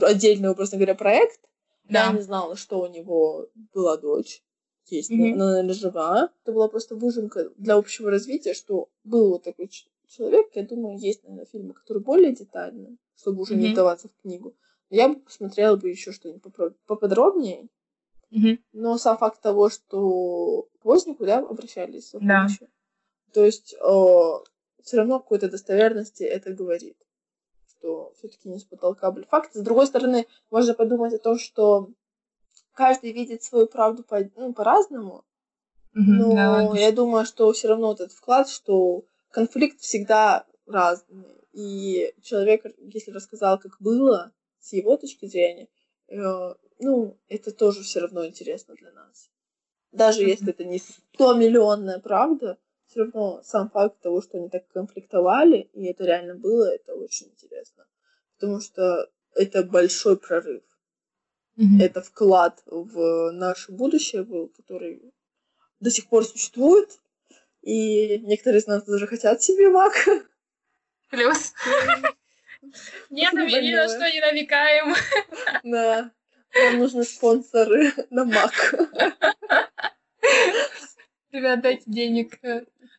отдельный, образно говоря, проект. Да. Я не знала, что у него была дочь. Есть, mm-hmm. она, наверное, жива. Это была просто выжимка для общего развития, что был вот такой человек. Я думаю, есть, наверное, фильмы, которые более детальны, чтобы уже mm-hmm. не вдаваться в книгу. Я бы посмотрела бы еще что-нибудь поподробнее. Mm-hmm. Но сам факт того, что к Вознику, да, обращались за помощью. Да. То есть э, все равно какой-то достоверности это говорит, что все-таки не с потолка были факты. С другой стороны, можно подумать о том, что каждый видит свою правду по, ну, по-разному, но да, я думаю, что все равно этот вклад, что конфликт всегда разный. И человек, если рассказал, как было, с его точки зрения, э, ну, это тоже все равно интересно для нас. Даже mm-hmm. если это не 100 миллионная правда, все равно сам факт того, что они так конфликтовали, и это реально было, это очень интересно. Потому что это большой прорыв. Mm-hmm. Это вклад в наше будущее был, который до сих пор существует. И некоторые из нас даже хотят себе Мак. Плюс. Нет, мы ни на что не намекаем. Да. Нам нужны спонсоры на Мак. Ребят, дайте денег.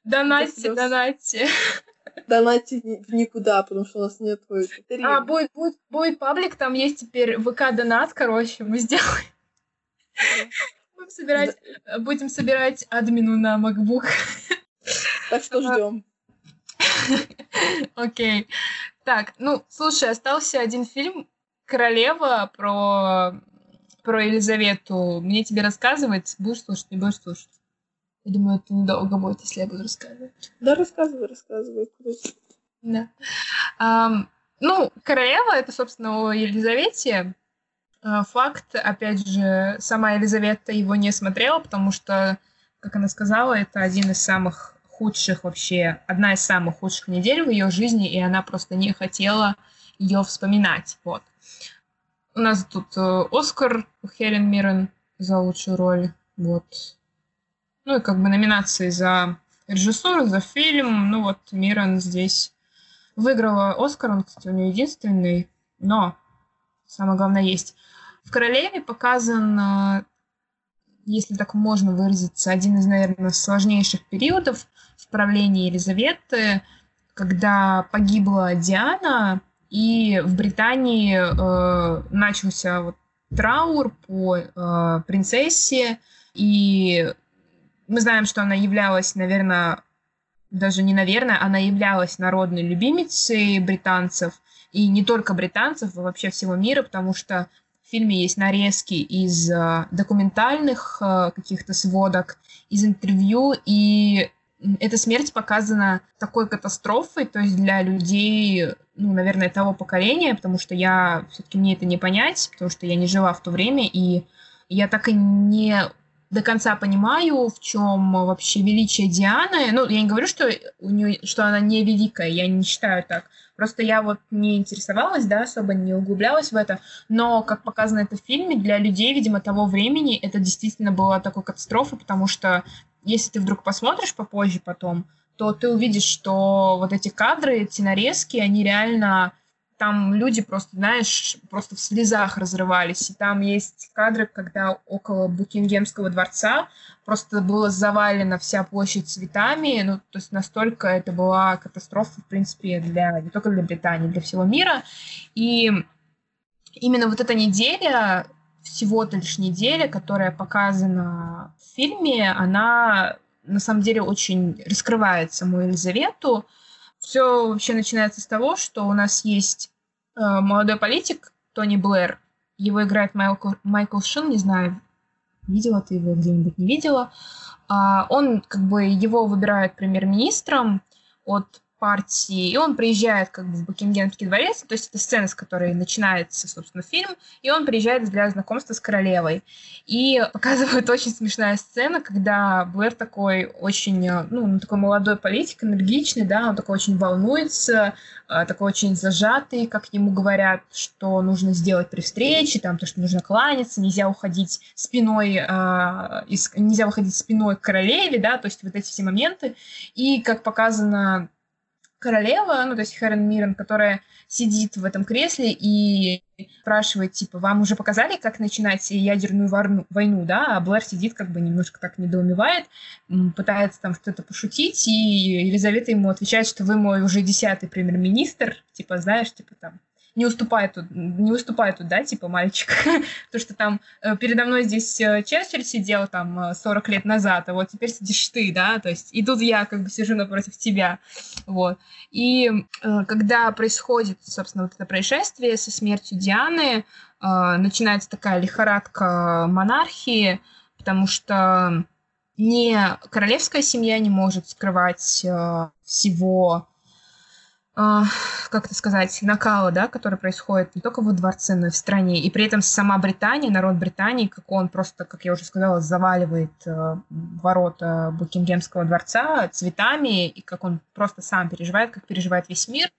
Донатьте, донатьте. Донатьте в никуда, потому что у нас нет А, будет, будет, будет паблик, там есть теперь ВК-донат, короче, мы сделаем. Будем собирать, будем собирать админу на MacBook. Так что ждем. Окей. Так, ну, слушай, остался один фильм «Королева» про, про Елизавету. Мне тебе рассказывать? Будешь слушать, не будешь слушать? Я думаю, это недолго будет, если я буду рассказывать. Да, рассказывай, рассказывай. Да. Um, ну, королева — это, собственно, о Елизавете. Uh, факт, опять же, сама Елизавета его не смотрела, потому что, как она сказала, это один из самых худших вообще, одна из самых худших недель в ее жизни, и она просто не хотела ее вспоминать. Вот. У нас тут uh, Оскар у Хелен Миррен за лучшую роль. Вот. Ну и как бы номинации за режиссуру, за фильм. Ну вот Мирон здесь выиграла Оскар, он, кстати, у нее единственный. Но самое главное есть. В «Королеве» показан, э, если так можно выразиться, один из, наверное, сложнейших периодов в правлении Елизаветы, когда погибла Диана, и в Британии э, начался вот траур по э, принцессе, и мы знаем, что она являлась, наверное, даже не наверное, она являлась народной любимицей британцев, и не только британцев, а вообще всего мира, потому что в фильме есть нарезки из э, документальных э, каких-то сводок, из интервью, и эта смерть показана такой катастрофой, то есть для людей, ну, наверное, того поколения, потому что я все-таки мне это не понять, потому что я не жила в то время, и я так и не до конца понимаю, в чем вообще величие Дианы. Ну, я не говорю, что у нее, что она не великая, я не считаю так. Просто я вот не интересовалась, да, особо не углублялась в это. Но, как показано это в фильме, для людей, видимо, того времени это действительно была такой катастрофа, потому что если ты вдруг посмотришь попозже потом, то ты увидишь, что вот эти кадры, эти нарезки, они реально там люди просто, знаешь, просто в слезах разрывались. И там есть кадры, когда около Букингемского дворца просто было завалено вся площадь цветами. Ну, то есть настолько это была катастрофа, в принципе, для не только для Британии, для всего мира. И именно вот эта неделя, всего-то лишь неделя, которая показана в фильме, она на самом деле очень раскрывает саму Елизавету, все вообще начинается с того, что у нас есть э, молодой политик Тони Блэр. Его играет Майкл, Майкл Шин, не знаю, видела ты его где-нибудь, не видела. А, он, как бы, его выбирают премьер-министром от партии, и он приезжает как бы в Букингемский дворец, то есть это сцена, с которой начинается, собственно, фильм, и он приезжает для знакомства с королевой. И показывают очень смешная сцена, когда Блэр такой очень, э, ну, такой молодой политик, энергичный, да, он такой очень волнуется, э, такой очень зажатый, как ему говорят, что нужно сделать при встрече, там, то, что нужно кланяться, нельзя уходить спиной, э, из, нельзя уходить спиной к королеве, да, то есть вот эти все моменты. И, как показано королева, ну, то есть Хэрон Миррен, которая сидит в этом кресле и спрашивает, типа, вам уже показали, как начинать ядерную войну, да, а Блэр сидит как бы немножко так недоумевает, пытается там что-то пошутить, и Елизавета ему отвечает, что вы мой уже десятый премьер-министр, типа, знаешь, типа там, не уступает тут, не уступает тут, да, типа мальчик. То, что там э, передо мной здесь э, Черчилль сидел там 40 э, лет назад, а вот теперь сидишь ты, да, то есть и тут я как бы сижу напротив тебя, вот. И когда происходит, собственно, вот это происшествие со смертью Дианы, начинается такая лихорадка монархии, потому что не королевская семья не может скрывать всего как это сказать, накала, да, который происходит не только во дворце, но и в стране. И при этом сама Британия, народ Британии, как он просто, как я уже сказала, заваливает э, ворота Букингемского дворца цветами, и как он просто сам переживает, как переживает весь мир.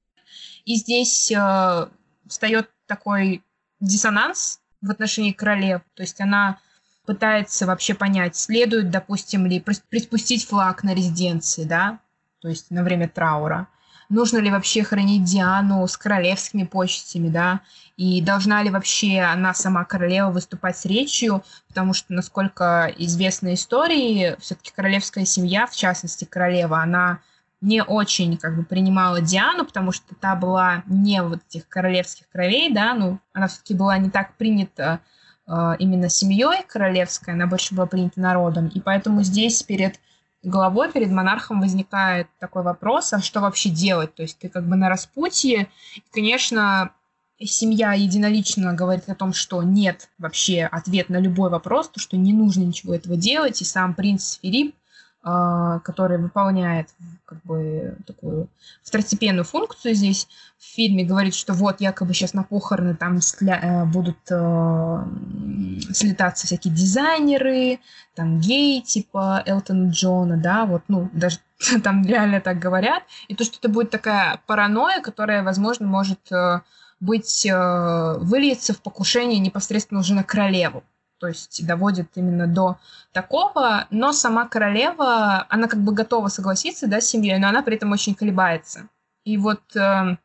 И здесь э, встает такой диссонанс в отношении королев. То есть она пытается вообще понять, следует, допустим, ли приспустить флаг на резиденции, да, то есть на время траура – нужно ли вообще хранить Диану с королевскими почестями, да, и должна ли вообще она сама королева выступать с речью, потому что, насколько известно истории, все-таки королевская семья, в частности королева, она не очень как бы принимала Диану, потому что та была не вот этих королевских кровей, да, ну, она все-таки была не так принята э, именно семьей королевской, она больше была принята народом, и поэтому здесь перед головой перед монархом возникает такой вопрос, а что вообще делать? То есть ты как бы на распутье. И, конечно, семья единолично говорит о том, что нет вообще ответ на любой вопрос, то, что не нужно ничего этого делать. И сам принц Филипп который выполняет как бы такую второстепенную функцию здесь. В фильме, говорит, что вот якобы сейчас на похороны там сля- э, будут э, слетаться всякие дизайнеры, там гей типа Элтона Джона, да, вот, ну, даже там реально так говорят, и то, что это будет такая паранойя, которая, возможно, может э, быть, э, выльется в покушение непосредственно уже на королеву то есть доводит именно до такого, но сама королева, она как бы готова согласиться, да, с семьей, но она при этом очень колебается. И вот э,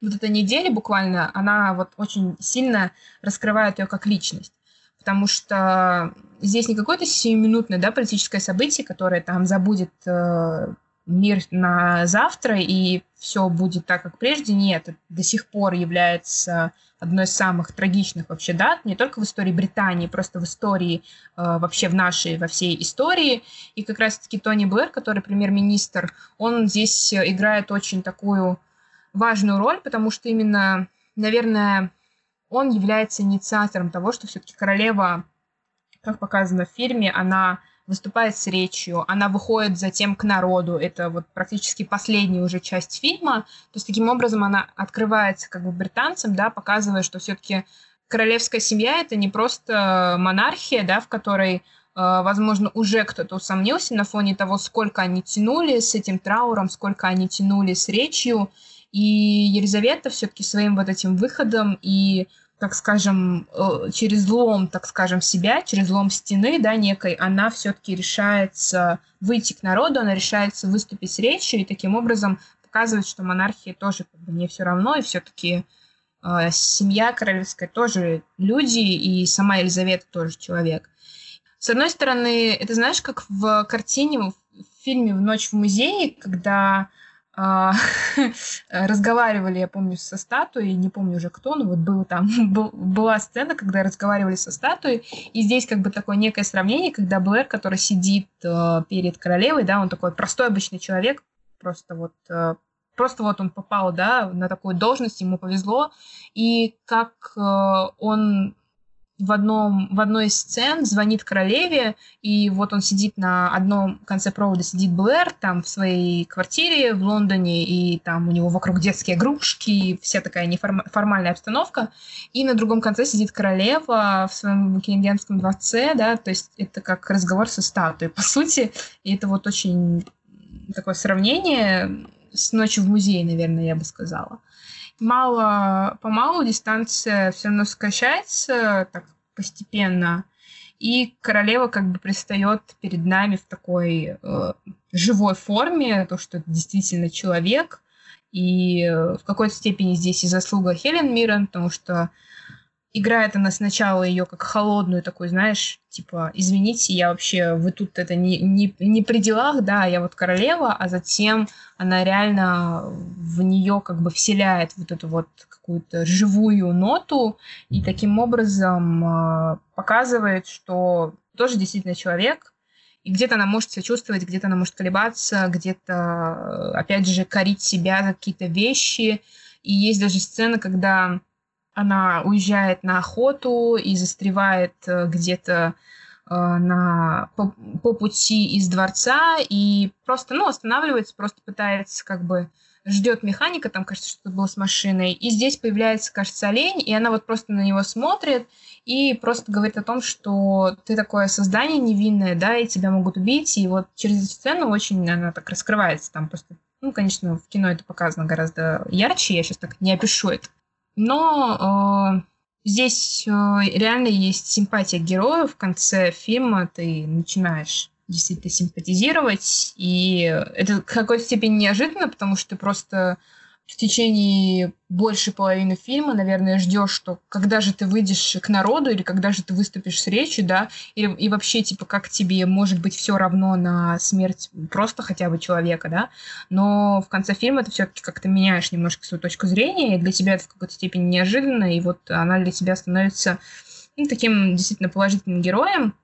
вот эта неделя буквально, она вот очень сильно раскрывает ее как личность. Потому что здесь не какое-то сиюминутное да, политическое событие, которое там забудет э, мир на завтра, и все будет так, как прежде. Нет, это до сих пор является одной из самых трагичных вообще дат, не только в истории Британии, просто в истории, э, вообще в нашей, во всей истории. И как раз-таки Тони Блэр, который премьер-министр, он здесь играет очень такую важную роль, потому что именно, наверное, он является инициатором того, что все-таки королева, как показано в фильме, она выступает с речью, она выходит затем к народу. Это вот практически последняя уже часть фильма. То есть таким образом она открывается как бы британцам, да, показывая, что все-таки королевская семья это не просто монархия, да, в которой э, возможно, уже кто-то усомнился на фоне того, сколько они тянули с этим трауром, сколько они тянули с речью. И Елизавета все-таки своим вот этим выходом и так скажем, э, через лом, так скажем, себя, через лом стены, да, некой, она все-таки решается выйти к народу, она решается выступить с речью и таким образом показывает, что монархии тоже как бы не все равно, и все-таки э, семья королевская тоже люди, и сама Елизавета тоже человек. С одной стороны, это знаешь, как в картине, в фильме «В ночь в музее», когда разговаривали, я помню, со статуей, не помню уже кто, но вот был там, был, была сцена, когда разговаривали со статуей, и здесь как бы такое некое сравнение, когда Блэр, который сидит э, перед королевой, да, он такой простой обычный человек, просто вот э, просто вот он попал, да, на такую должность, ему повезло, и как э, он в, одном, в одной из сцен звонит королеве, и вот он сидит на одном конце провода, сидит Блэр там в своей квартире в Лондоне, и там у него вокруг детские игрушки, вся такая неформальная обстановка, и на другом конце сидит королева в своем Букингемском дворце, да, то есть это как разговор со статуей, по сути, и это вот очень такое сравнение с «Ночью в музее», наверное, я бы сказала мало, помалу дистанция все равно сокращается так постепенно, и королева как бы предстает перед нами в такой э, живой форме, то, что это действительно человек, и э, в какой-то степени здесь и заслуга Хелен Миррен, потому что играет она сначала ее как холодную такую, знаешь, типа, извините, я вообще, вы тут это не, не, не при делах, да, я вот королева, а затем она реально в нее как бы вселяет вот эту вот какую-то живую ноту и таким образом э, показывает, что тоже действительно человек, и где-то она может себя чувствовать, где-то она может колебаться, где-то, опять же, корить себя за какие-то вещи. И есть даже сцена, когда она уезжает на охоту и застревает э, где-то э, на, по, по пути из дворца и просто, ну, останавливается, просто пытается как бы ждет механика, там, кажется, что-то было с машиной, и здесь появляется, кажется, олень, и она вот просто на него смотрит и просто говорит о том, что ты такое создание невинное, да, и тебя могут убить, и вот через эту сцену очень она так раскрывается, там просто, ну, конечно, в кино это показано гораздо ярче, я сейчас так не опишу это, но э, здесь э, реально есть симпатия героя. В конце фильма ты начинаешь действительно симпатизировать, и это в какой-то степени неожиданно, потому что ты просто в течение больше половины фильма, наверное, ждешь, что когда же ты выйдешь к народу или когда же ты выступишь с речью, да, или, и вообще, типа, как тебе может быть все равно на смерть просто хотя бы человека, да, но в конце фильма ты все-таки как-то меняешь немножко свою точку зрения, и для тебя это в какой-то степени неожиданно, и вот она для тебя становится ну, таким действительно положительным героем.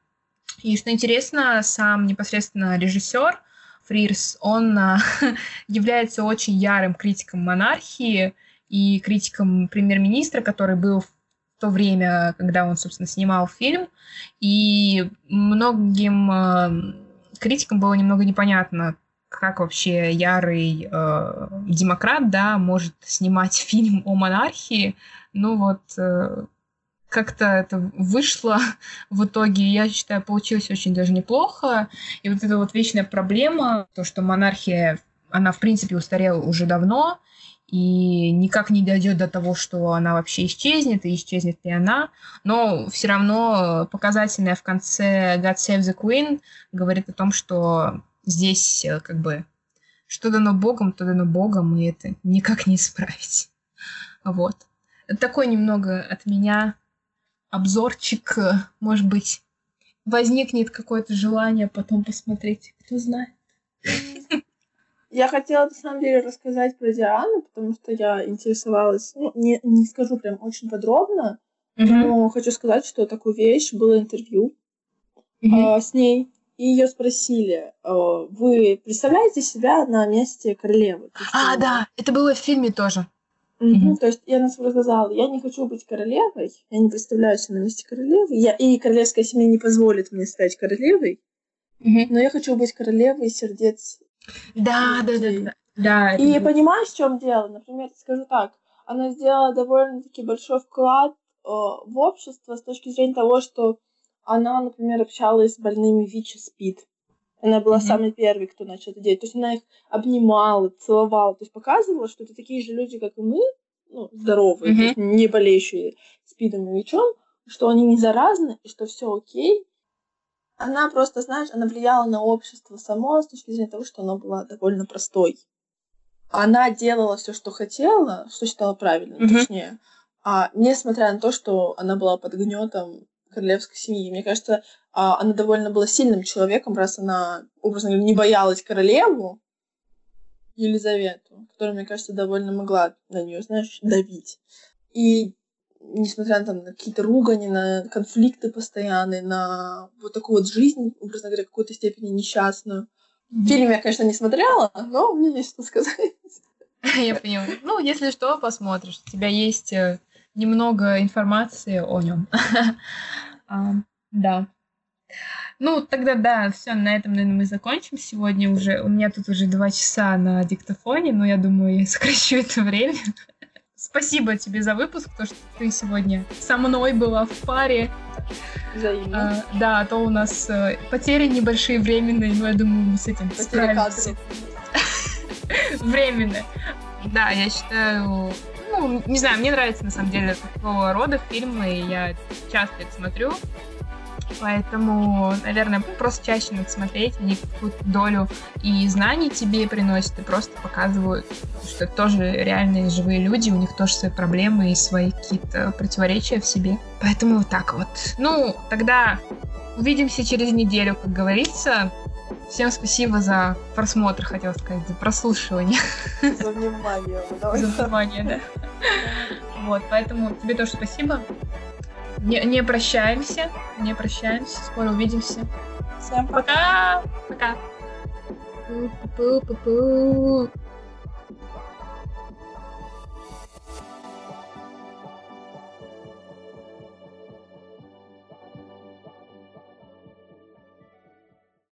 И что интересно, сам непосредственно режиссер – Фрирс, он а, является очень ярым критиком монархии и критиком премьер-министра, который был в то время, когда он, собственно, снимал фильм. И многим а, критикам было немного непонятно, как вообще ярый э, демократ, да, может снимать фильм о монархии. Ну вот, э, как-то это вышло в итоге, я считаю, получилось очень даже неплохо. И вот эта вот вечная проблема, то, что монархия, она, в принципе, устарела уже давно, и никак не дойдет до того, что она вообще исчезнет, и исчезнет ли она. Но все равно показательная в конце God Save the Queen говорит о том, что здесь э, как бы что дано Богом, то дано Богом, и это никак не исправить. Вот. Такой немного от меня обзорчик, может быть, возникнет какое-то желание потом посмотреть, кто знает. Я хотела, на самом деле, рассказать про Диану, потому что я интересовалась, ну, не, не скажу прям очень подробно, mm-hmm. но хочу сказать, что такую вещь было интервью mm-hmm. э, с ней, и ее спросили, э, вы представляете себя на месте королевы? А, да, это было в фильме тоже. Mm-hmm. То есть я на свой сказала, я не хочу быть королевой, я не представляю себя на месте королевы, я, и королевская семья не позволит мне стать королевой, mm-hmm. но я хочу быть королевой сердец. Да, да, да, да. да и это... понимаешь, в чем дело? Например, скажу так, она сделала довольно-таки большой вклад э, в общество с точки зрения того, что она, например, общалась с больными ВИЧ-СПИД. Она была mm-hmm. самой первой, кто начал это делать. То есть она их обнимала, целовала, то есть показывала, что это такие же люди, как и мы, ну, здоровые, mm-hmm. то есть не болеющие СПИДом и ВИЧом, что они не заразны и что все окей. Она просто, знаешь, она влияла на общество само с точки зрения того, что она была довольно простой. Она делала все, что хотела, что считала правильным, mm-hmm. точнее. А несмотря на то, что она была под гнетом королевской семьи. Мне кажется, а, она довольно была сильным человеком, раз она, образно говоря, не боялась королеву Елизавету, которая, мне кажется, довольно могла на нее, знаешь, давить. И несмотря на, там, на какие-то ругани, на конфликты постоянные, на вот такую вот жизнь, образно говоря, в какой-то степени несчастную. Фильм я, конечно, не смотрела, но мне есть что сказать. Я поняла. Ну, если что, посмотришь. У тебя есть э, немного информации о нем. Да. Ну, тогда да, все, на этом, наверное, мы закончим сегодня уже. У меня тут уже два часа на диктофоне, но я думаю, я сокращу это время. Спасибо тебе за выпуск, то, что ты сегодня со мной была в паре. Взаимно. А, да, а то у нас э, потери небольшие временные, но я думаю, мы с этим Потери справимся. Временные. Да, я считаю, ну, не знаю, мне нравится на самом деле такого рода фильмы, я часто их смотрю. Поэтому, наверное, просто чаще надо смотреть, они какую-то долю и знаний тебе приносят, и просто показывают, что это тоже реальные живые люди, у них тоже свои проблемы и свои какие-то противоречия в себе. Поэтому вот так вот. Ну, тогда увидимся через неделю, как говорится. Всем спасибо за просмотр, хотела сказать, за прослушивание. За внимание. За внимание, да. Вот, поэтому тебе тоже спасибо. Не, не прощаемся, не прощаемся, скоро увидимся. Всем пока. Пока. Пока.